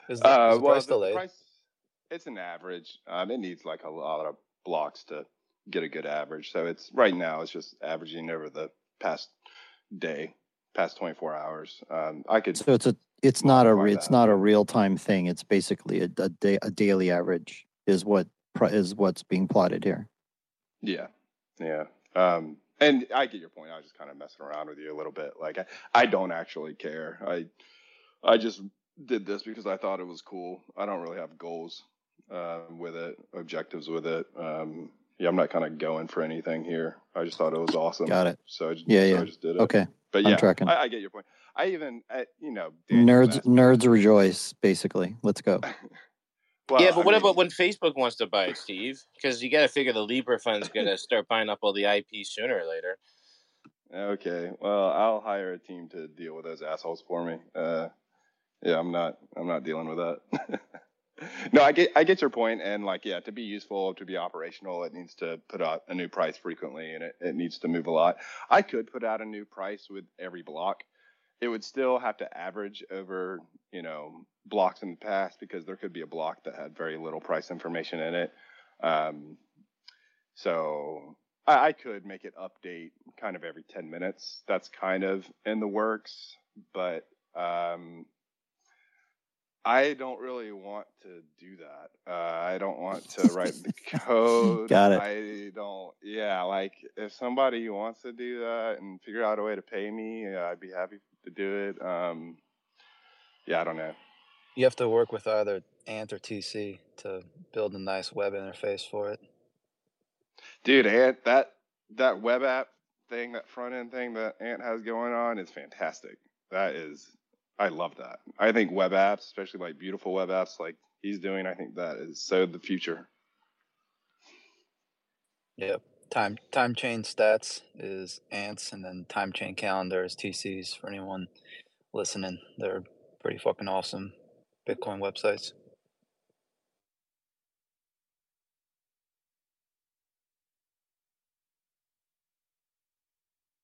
Is the, Uh, is the well, price the, the delayed? price, it's an average. Um, it needs like a lot of blocks to get a good average. So it's right now it's just averaging over the past day, past 24 hours. Um, I could So it's a it's not a it's that. not a real time thing. It's basically a, a day a daily average is what pri- is what's being plotted here. Yeah, yeah. Um, and I get your point. I was just kind of messing around with you a little bit. Like I, I don't actually care. I, I just did this because I thought it was cool. I don't really have goals um, with it, objectives with it. Um, yeah, I'm not kind of going for anything here. I just thought it was awesome. Got it. So I just, Yeah, so yeah. I just did it. Okay, But yeah, I'm tracking. I, I get your point. I even, I, you know, Daniel Nerds nerds rejoice. Basically, let's go. Well, yeah, but I what mean- about when Facebook wants to buy it, Steve? Because you got to figure the Libra fund's going to start buying up all the IP sooner or later. Okay, well, I'll hire a team to deal with those assholes for me. Uh, yeah, I'm not, I'm not dealing with that. no, I get, I get your point, and like, yeah, to be useful, to be operational, it needs to put out a new price frequently, and it, it needs to move a lot. I could put out a new price with every block. It would still have to average over, you know, blocks in the past because there could be a block that had very little price information in it. Um, so I, I could make it update kind of every 10 minutes. That's kind of in the works, but um, I don't really want to do that. Uh, I don't want to write the code. Got it. I don't, yeah, like if somebody wants to do that and figure out a way to pay me, uh, I'd be happy to do it. Um, yeah, I don't know. You have to work with either Ant or TC to build a nice web interface for it. Dude, Ant, that that web app thing, that front end thing that Ant has going on is fantastic. That is, I love that. I think web apps, especially like beautiful web apps like he's doing, I think that is so the future. Yep. Time time chain stats is Ants, and then time chain calendar is TC's for anyone listening. They're pretty fucking awesome Bitcoin websites.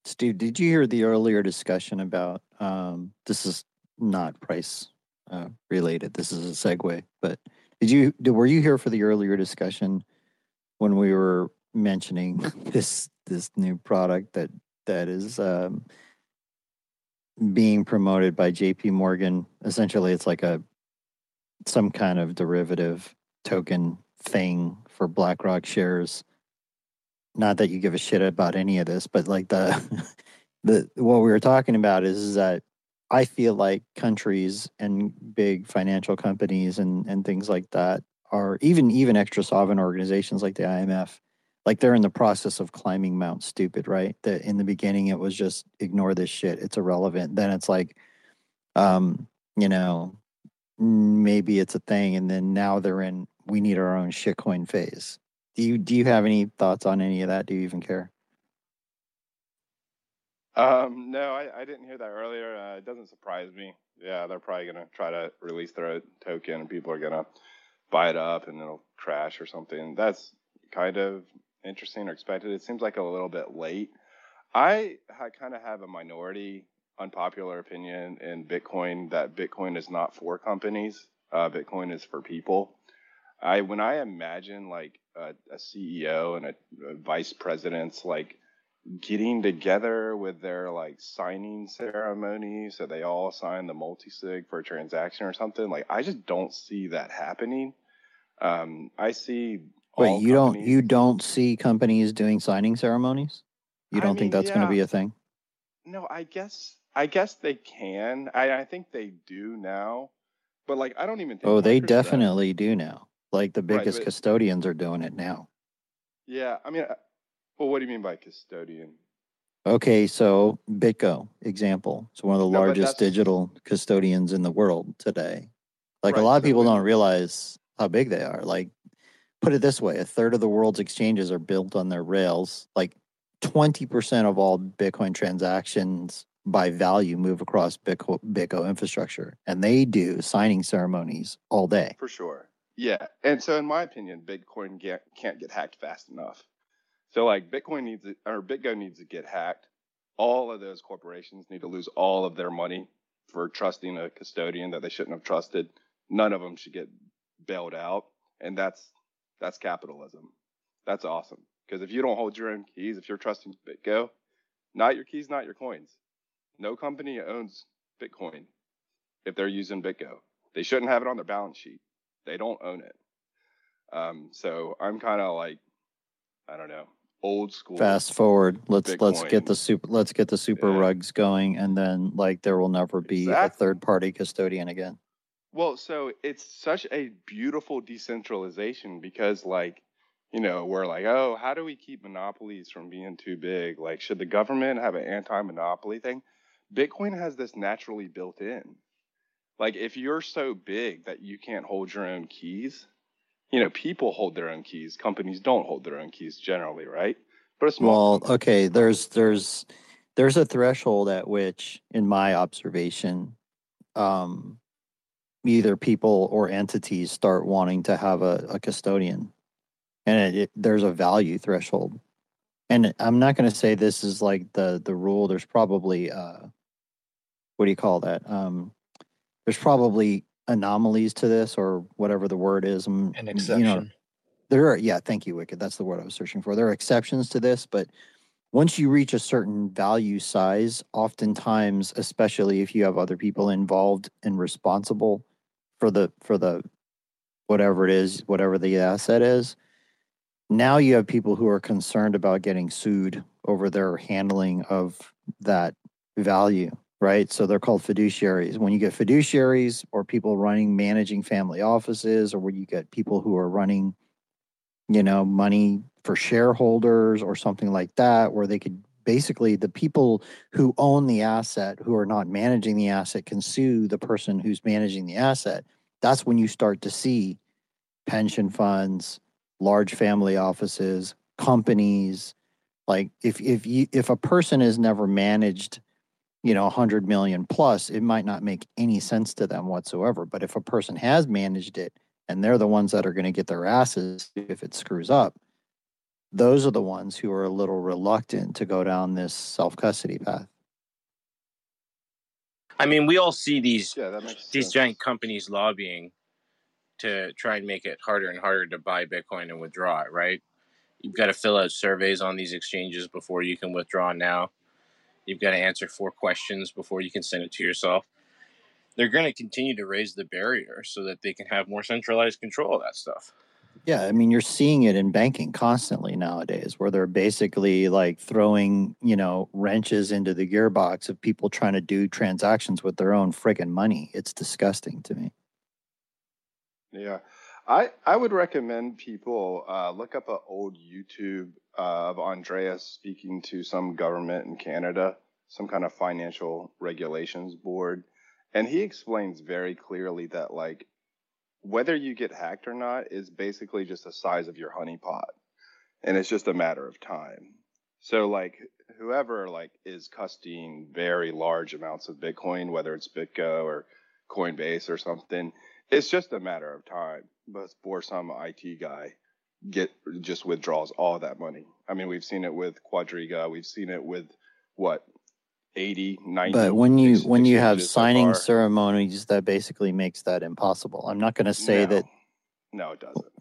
Steve, did you hear the earlier discussion about um, this is not price uh, related. This is a segue, but did you were you here for the earlier discussion when we were mentioning this this new product that that is um, being promoted by J.P. Morgan? Essentially, it's like a some kind of derivative token thing for BlackRock shares not that you give a shit about any of this, but like the the what we were talking about is, is that I feel like countries and big financial companies and and things like that are even even extra sovereign organizations like the IMF, like they're in the process of climbing Mount Stupid, right? That in the beginning it was just ignore this shit, it's irrelevant. Then it's like, um, you know, maybe it's a thing, and then now they're in we need our own shitcoin phase. Do you do you have any thoughts on any of that? Do you even care? Um, no, I, I didn't hear that earlier. Uh, it doesn't surprise me. Yeah, they're probably gonna try to release their token, and people are gonna buy it up, and it'll crash or something. That's kind of interesting or expected. It seems like a little bit late. I ha- kind of have a minority, unpopular opinion in Bitcoin that Bitcoin is not for companies. Uh, Bitcoin is for people. I when I imagine like a, a CEO and a, a vice presidents like getting together with their like signing ceremony so they all sign the multi-sig for a transaction or something like i just don't see that happening um i see Wait, all you don't companies you don't see companies doing signing ceremonies? You don't think mean, that's going to be a thing? no i guess i guess they can i i think they do now but like i don't even think Oh, they definitely do now. Like the right biggest but custodians are doing it now. yeah i mean uh, well what do you mean by custodian Okay, so BitGo example. It's one of the no largest digital custodians in the world today. Like a lot of so people don't realize how big they are. Like put it this way, a third of the world's exchanges are built on their rails. Like 20% of all Bitcoin transactions by value move across Bitco, BitGo infrastructure, and they do signing ceremonies all day. For sure. Yeah. And so, in my opinion, Bitcoin get, can't get hacked fast enough. So, like, Bitcoin needs it, or BitGo needs to get hacked. All of those corporations need to lose all of their money for trusting a custodian that they shouldn't have trusted. None of them should get bailed out. And that's that's capitalism. That's awesome. Because if you don't hold your own keys, if you're trusting BitGo, not your keys, not your coins. No company owns Bitcoin if they're using BitGo. They shouldn't have it on their balance sheet. They don't own it. Um, so I'm kind of like, I don't know, old school. Fast forward, let's let's get the super let's get the super Yeah. rugs going, and then like there will never be a third party custodian again. Well, so it's such a beautiful decentralization because, like, you know, we're like, oh, how do we keep monopolies from being too big? Like, should the government have an anti monopoly thing? Bitcoin has this naturally built in. Like, if you're so big that you can't hold your own keys, you know, people hold their own keys. Companies don't hold their own keys generally, right? But a small Well, okay, there's there's there's a threshold at which, in my observation, um, either people or entities start wanting to have a, a custodian, and it, it, there's a value threshold. And I'm not going to say this is like the the rule. There's probably uh, what do you call that? Um, there's probably anomalies to this or whatever the word is. um, An You know, exception. there are yeah thank you wicked that's the word i was searching for there are exceptions to this but once you reach a certain value size oftentimes especially if you have other people involved and responsible for the for the whatever it is whatever the asset is. Now you have people who are concerned about getting sued over their handling of that value right? So they're called fiduciaries. When you get fiduciaries or people running managing family offices or when you get people who are running you know, money for shareholders or something like that, where they could basically the people who own the asset, who are not managing the asset, can sue the person who's managing the asset. That's when you start to see pension funds, large family offices, companies. Like if if you if a person has never managed, you know, a hundred million plus, it might not make any sense to them whatsoever. But if a person has managed it and they're the ones that are going to get their asses if it screws up those are the ones who are a little reluctant to go down this self custody path I mean, we all see these Yeah, these sense. giant companies lobbying to try and make it harder and harder to buy Bitcoin and withdraw it, right? You've got to fill out surveys on these exchanges before you can withdraw now. You've got to answer four questions before you can send it to yourself. They're going to continue to raise the barrier so that they can have more centralized control of that stuff. Yeah i mean you're seeing it in banking constantly nowadays where they're basically like throwing you know wrenches into the gearbox of people trying to do transactions with their own friggin' money. It's disgusting to me. Yeah, I I would recommend people uh, look up an old YouTube uh, of Andreas speaking to some government in Canada, some kind of financial regulations board, and he explains very clearly that like whether you get hacked or not is basically just the size of your honeypot, and it's just a matter of time. So like whoever like is custodying very large amounts of Bitcoin, whether it's BitGo or Coinbase or something, it's just a matter of time before some IT guy get just withdraws all that money. I mean, we've seen it with Quadriga, we've seen it with what 80, 90 but when you when you have exchanges so signing ceremonies that basically makes that impossible i'm not going to say No. that No, it doesn't.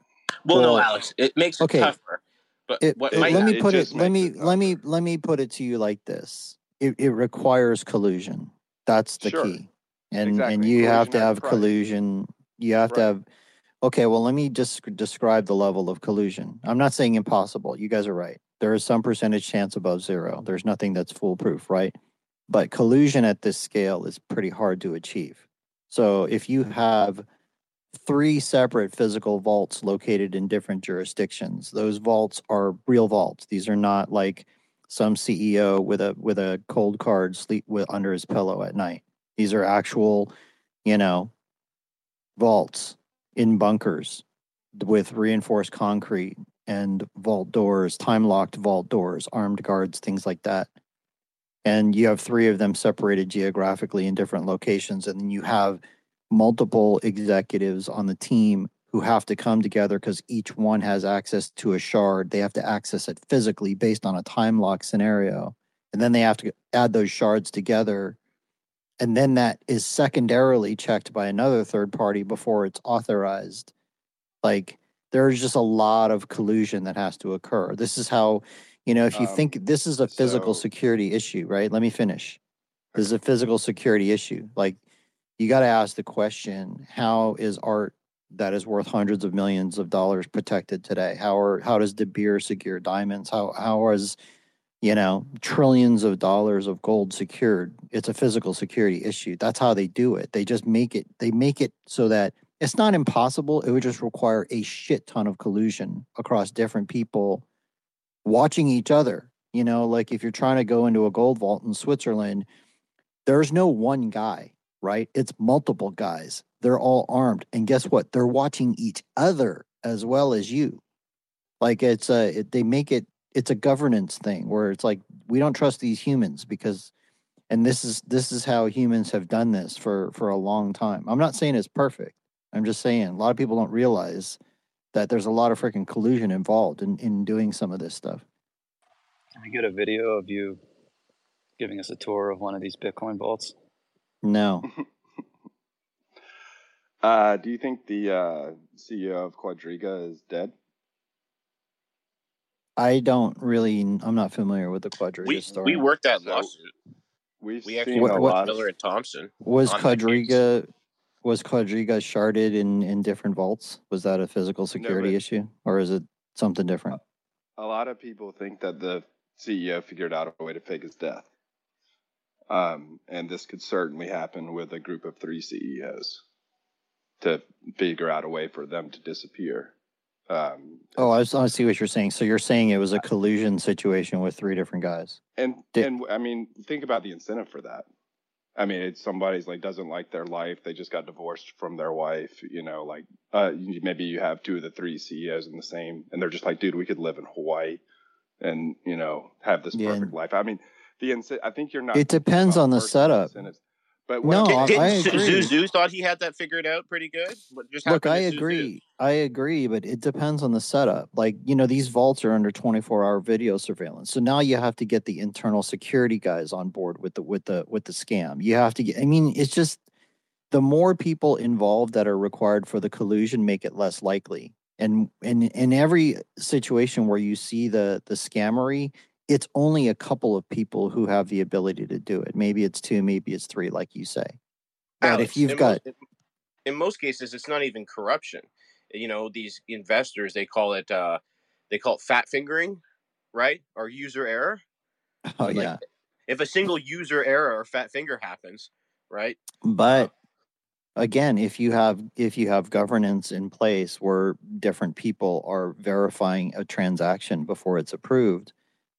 Well, no, Alex, it makes it okay. tougher. But It, what it- might let me put it. just Let me it let me let me put it to you like this. It, it requires collusion. That's the Sure. key. And Exactly. and you have to have price. collusion. You have to have. Okay, well, let me just describe the level of collusion. I'm not saying impossible. You guys are right. There is some percentage chance above zero. There's nothing that's foolproof, right? But collusion at this scale is pretty hard to achieve. So if you mm-hmm. have three separate physical vaults located in different jurisdictions. Those vaults are real vaults. These are not like some CEO with a with a Coldcard sleep with under his pillow at night. These are actual, you know, vaults in bunkers with reinforced concrete and vault doors, time locked vault doors, armed guards, things like that. And you have three of them separated geographically in different locations. And then you have multiple executives on the team who have to come together because each one has access to a shard. They have to access it physically based on a time lock scenario. And then they have to add those shards together. And then that is secondarily checked by another third party before it's authorized. Like there's just a lot of collusion that has to occur. This is how, you know, if you Um, think this is a physical so- security issue, right? Let me finish. This is a physical security issue. Like you got to ask the question how is art that is worth hundreds of millions of dollars protected today? How are how does de beer secure diamonds? How how is you know trillions of dollars of gold secured? It's a physical security issue. That's how they do it. They just make it they make it so that it's not impossible. It would just require a shit ton of collusion across different people watching each other you know like if you're trying to go into a gold vault in switzerland there's no one guy right? It's multiple guys. They're all armed. And guess what? They're watching each other as well as you. Like it's a, it, they make it, it's a governance thing where it's like, we don't trust these humans because, and this is, this is how humans have done this for, for a long time. I'm not saying it's perfect. I'm just saying a lot of people don't realize that there's a lot of freaking collusion involved in, in doing some of this stuff. Can we get a video of you giving us a tour of one of these Bitcoin vaults? No. Uh, do you think the uh, CEO of Quadriga is dead? I don't really, I'm not familiar with the Quadriga we story. we worked that So, lawsuit. We've We actually What- worked what- with lot. Miller and Thomson. Was on case. Quadriga was Quadriga sharded in in different vaults? Was that a physical security but- issue, or is it something different? A lot of people think that the CEO figured out a way to fake his death. Um, and this could certainly happen with a group of three CEOs to figure out a way for them to disappear. Um, Oh, I see what you're saying. So you're saying it was a collusion situation with three different guys. and Did- and I mean, think about the incentive for that. I mean, it's somebody's like doesn't like their life. They just got divorced from their wife. You know, like uh, maybe you have two of the three CEOs in the same, and they're just like, dude, we could live in Hawaii, and you know, have this Yeah, perfect life. I mean, the I think you're not. It depends on the setup. incentives. But what No, I'm I- agree. Su Zhu thought he had that figured out pretty good? Look, I agree. I agree, but it depends on the setup. Like, you know, these vaults are under 24-hour video surveillance. So now you have to get the internal security guys on board with the with the with the scam. You have to get I mean, it's just the more people involved that are required for the collusion make it less likely. And in in every situation where you see the the scammery, it's only a couple of people who have the ability to do it. Maybe it's two, maybe it's three, like you say. But Alex, if you've in got most, in most cases, it's not even corruption. You know, these investors they call it uh, they call it fat fingering, right? Or user error. oh Like, yeah. If a single user error or fat finger happens, right? But again, if you have if you have governance in place where different people are verifying a transaction before it's approved,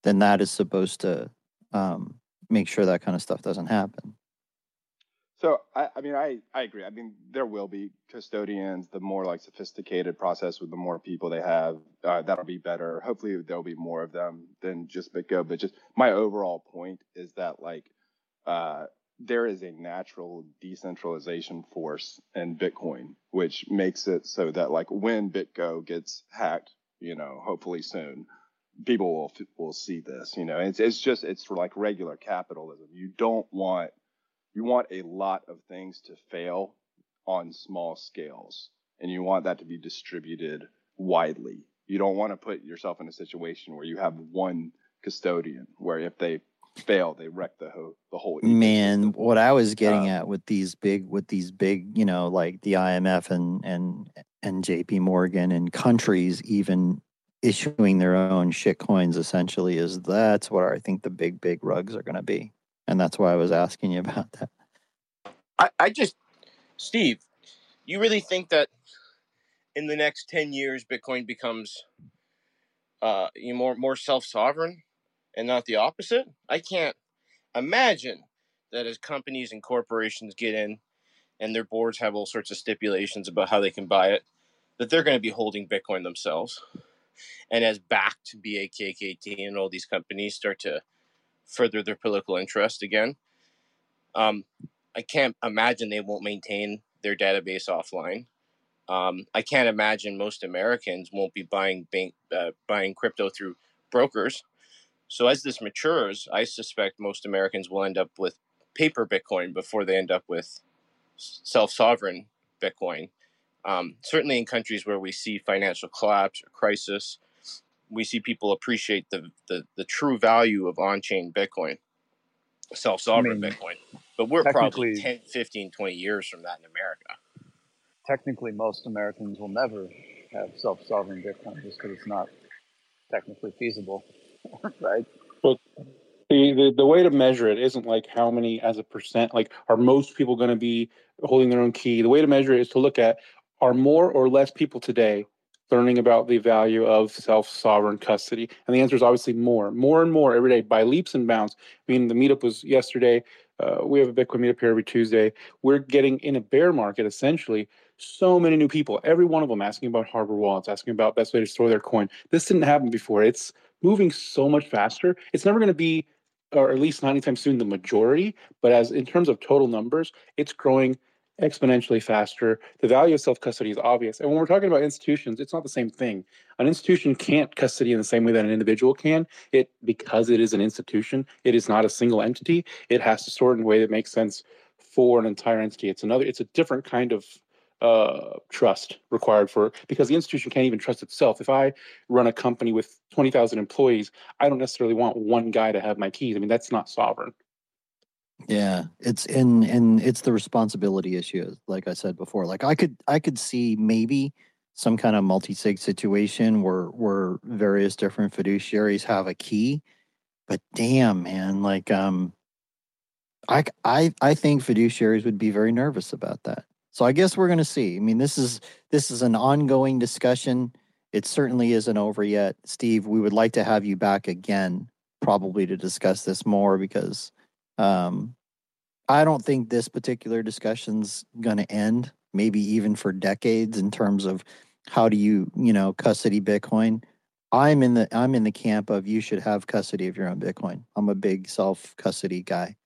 then that is supposed to um, make sure that kind of stuff doesn't happen. So I, I mean, I, I agree. I mean, there will be custodians. The more like sophisticated process with the more people they have, uh, that'll be better. Hopefully, there'll be more of them than just BitGo. But just my overall point is that like uh, there is a natural decentralization force in Bitcoin, which makes it so that like when BitGo gets hacked, you know, hopefully soon, people will will see this. You know, it's it's just it's like regular capitalism. You don't want you want a lot of things to fail on small scales and you want that to be distributed widely. You don't want to put yourself in a situation where you have one custodian, where if they fail, they wreck the whole the whole. Man, what I was getting Um, at with these big, with these big, you know, like the IMF and and and J.P. Morgan and countries even issuing their own shit coins, essentially, is that's what I think the big, big rugs are going to be, and that's why I was asking you about that. I, I just, Steve, you really think that in the next 10 years, Bitcoin becomes uh, more, more self sovereign and not the opposite? I can't imagine that as companies and corporations get in and their boards have all sorts of stipulations about how they can buy it, that they're going to be holding Bitcoin themselves. And as backed BAKKT and all these companies start to further their political interest again, um, I can't imagine they won't maintain their database offline. Um, I can't imagine most Americans won't be buying bank, uh, buying crypto through brokers. So as this matures, I suspect most Americans will end up with paper Bitcoin before they end up with self sovereign Bitcoin. Um, certainly, in countries where we see financial collapse or crisis, we see people appreciate the, the, the true value of on chain Bitcoin, self sovereign mean, Bitcoin. But we're probably technically- 10, 15, 20 years from that in America. Technically, most Americans will never have self-sovereign Bitcoin just because it's not technically feasible, right? But the, the the way to measure it isn't like how many as a percent. Like, are most people going to be holding their own key? The way to measure it is to look at are more or less people today learning about the value of self-sovereign custody, and the answer is obviously more, more and more every day by leaps and bounds. I mean, the meetup was yesterday. Uh, we have a Bitcoin meetup here every Tuesday. We're getting in a bear market essentially. So many new people, every one of them asking about hardware wallets, asking about best way to store their coin. This didn't happen before. It's moving so much faster. It's never going to be, or at least not anytime soon, the majority. But as in terms of total numbers, it's growing exponentially faster. The value of self custody is obvious. And when we're talking about institutions, it's not the same thing. An institution can't custody in the same way that an individual can. It because it is an institution, it is not a single entity. It has to sort in a way that makes sense for an entire entity. It's another. It's a different kind of uh, trust required for because the institution can't even trust itself. If I run a company with twenty thousand employees, I don't necessarily want one guy to have my keys. I mean, that's not sovereign. Yeah, it's in and it's the responsibility issue. Like I said before, like I could I could see maybe some kind of multi-sig situation where where various different fiduciaries have a key, but damn, man, like um, I I I think fiduciaries would be very nervous about that. So I guess we're gonna see. I mean, this is this is an ongoing discussion. It certainly isn't over yet, Steve. We would like to have you back again, probably to discuss this more because um, I don't think this particular discussion's going to end, maybe even for decades in terms of how do you, you know, custody Bitcoin. I'm in the I'm in the camp of you should have custody of your own Bitcoin. I'm a big self custody guy.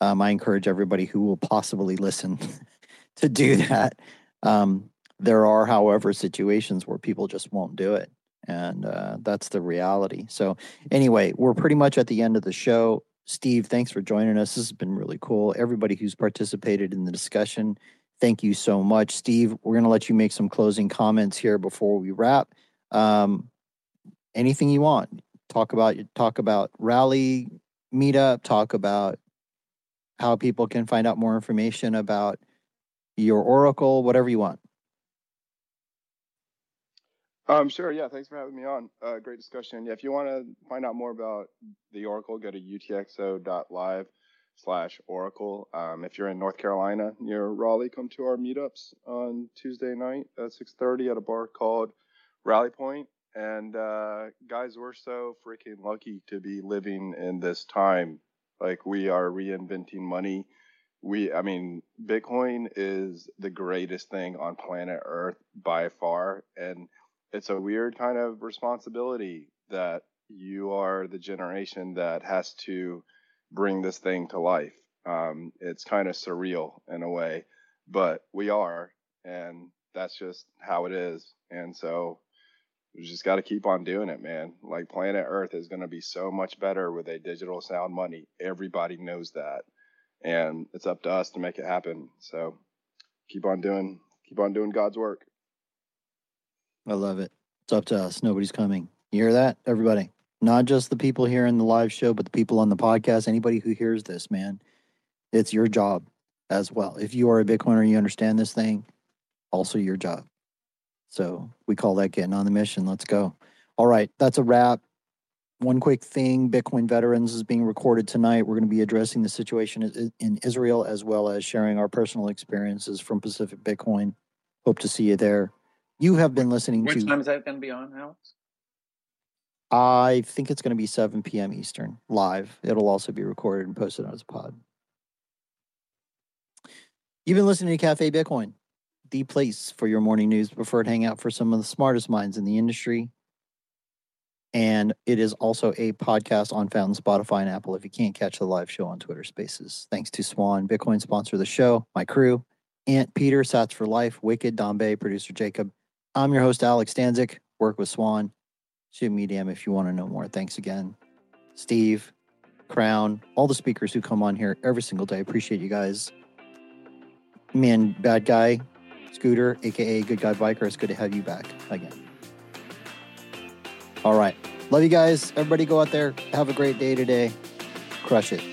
Um, I encourage everybody who will possibly listen to do that. Um, there are, however, situations where people just won't do it, and uh, that's the reality. So, anyway, we're pretty much at the end of the show. Steve, thanks for joining us. This has been really cool. Everybody who's participated in the discussion, thank you so much. Steve, we're going to let you make some closing comments here before we wrap. Um, anything you want. Talk about talk about Raleigh meetup, talk about how people can find out more information about your oracle, whatever you want. Um, sure. Yeah. Thanks for having me on. Uh, great discussion. Yeah. If you want to find out more about the Oracle, go to utxo.live slash Oracle. Um, if you're in North Carolina near Raleigh, come to our meetups on Tuesday night at 6:30 at a bar called Rally Point. And uh, guys, we're so freaking lucky to be living in this time. Like we are reinventing money. We, I mean, Bitcoin is the greatest thing on planet Earth by far, and it's a weird kind of responsibility that you are the generation that has to bring this thing to life. Um, it's kind of surreal in a way, but we are, and that's just how it is. And so we just got to keep on doing it, man. Like planet Earth is going to be so much better with a digital sound money. Everybody knows that, and it's up to us to make it happen. So keep on doing, keep on doing God's work. I love it. It's up to us. Nobody's coming. You hear that, everybody? Not just the people here in the live show, but the people on the podcast. Anybody who hears this, man, it's your job as well. If you are a Bitcoiner, you understand this thing, also your job. So we call that getting on the mission. Let's go. All right, that's a wrap. One quick thing Bitcoin Veterans is being recorded tonight. We're going to be addressing the situation in Israel as well as sharing our personal experiences from Pacific Bitcoin. Hope to see you there. You have been listening to Which time is that going to be on, Alex? I think it's going to be 7 p.m. Eastern live. It'll also be recorded and posted as a pod. You've been listening to Cafe Bitcoin, the place for your morning news, preferred hangout for some of the smartest minds in the industry. And it is also a podcast on Fountain, Spotify, and Apple if you can't catch the live show on Twitter Spaces. Thanks to Swan, Bitcoin sponsor of the show, my crew, Ant Peter, Sats for Life, Wicked, Don Bay, producer Jacob. I'm your host, Alex Stanczyk. Work with Swan. Shoot me DM if you want to know more. Thanks again. Steve, Crown, all the speakers who come on here every single day. Appreciate you guys. Man, bad guy, Scooter, aka Good Guy Biker. It's good to have you back again. All right. Love you guys. Everybody go out there. Have a great day today. Crush it.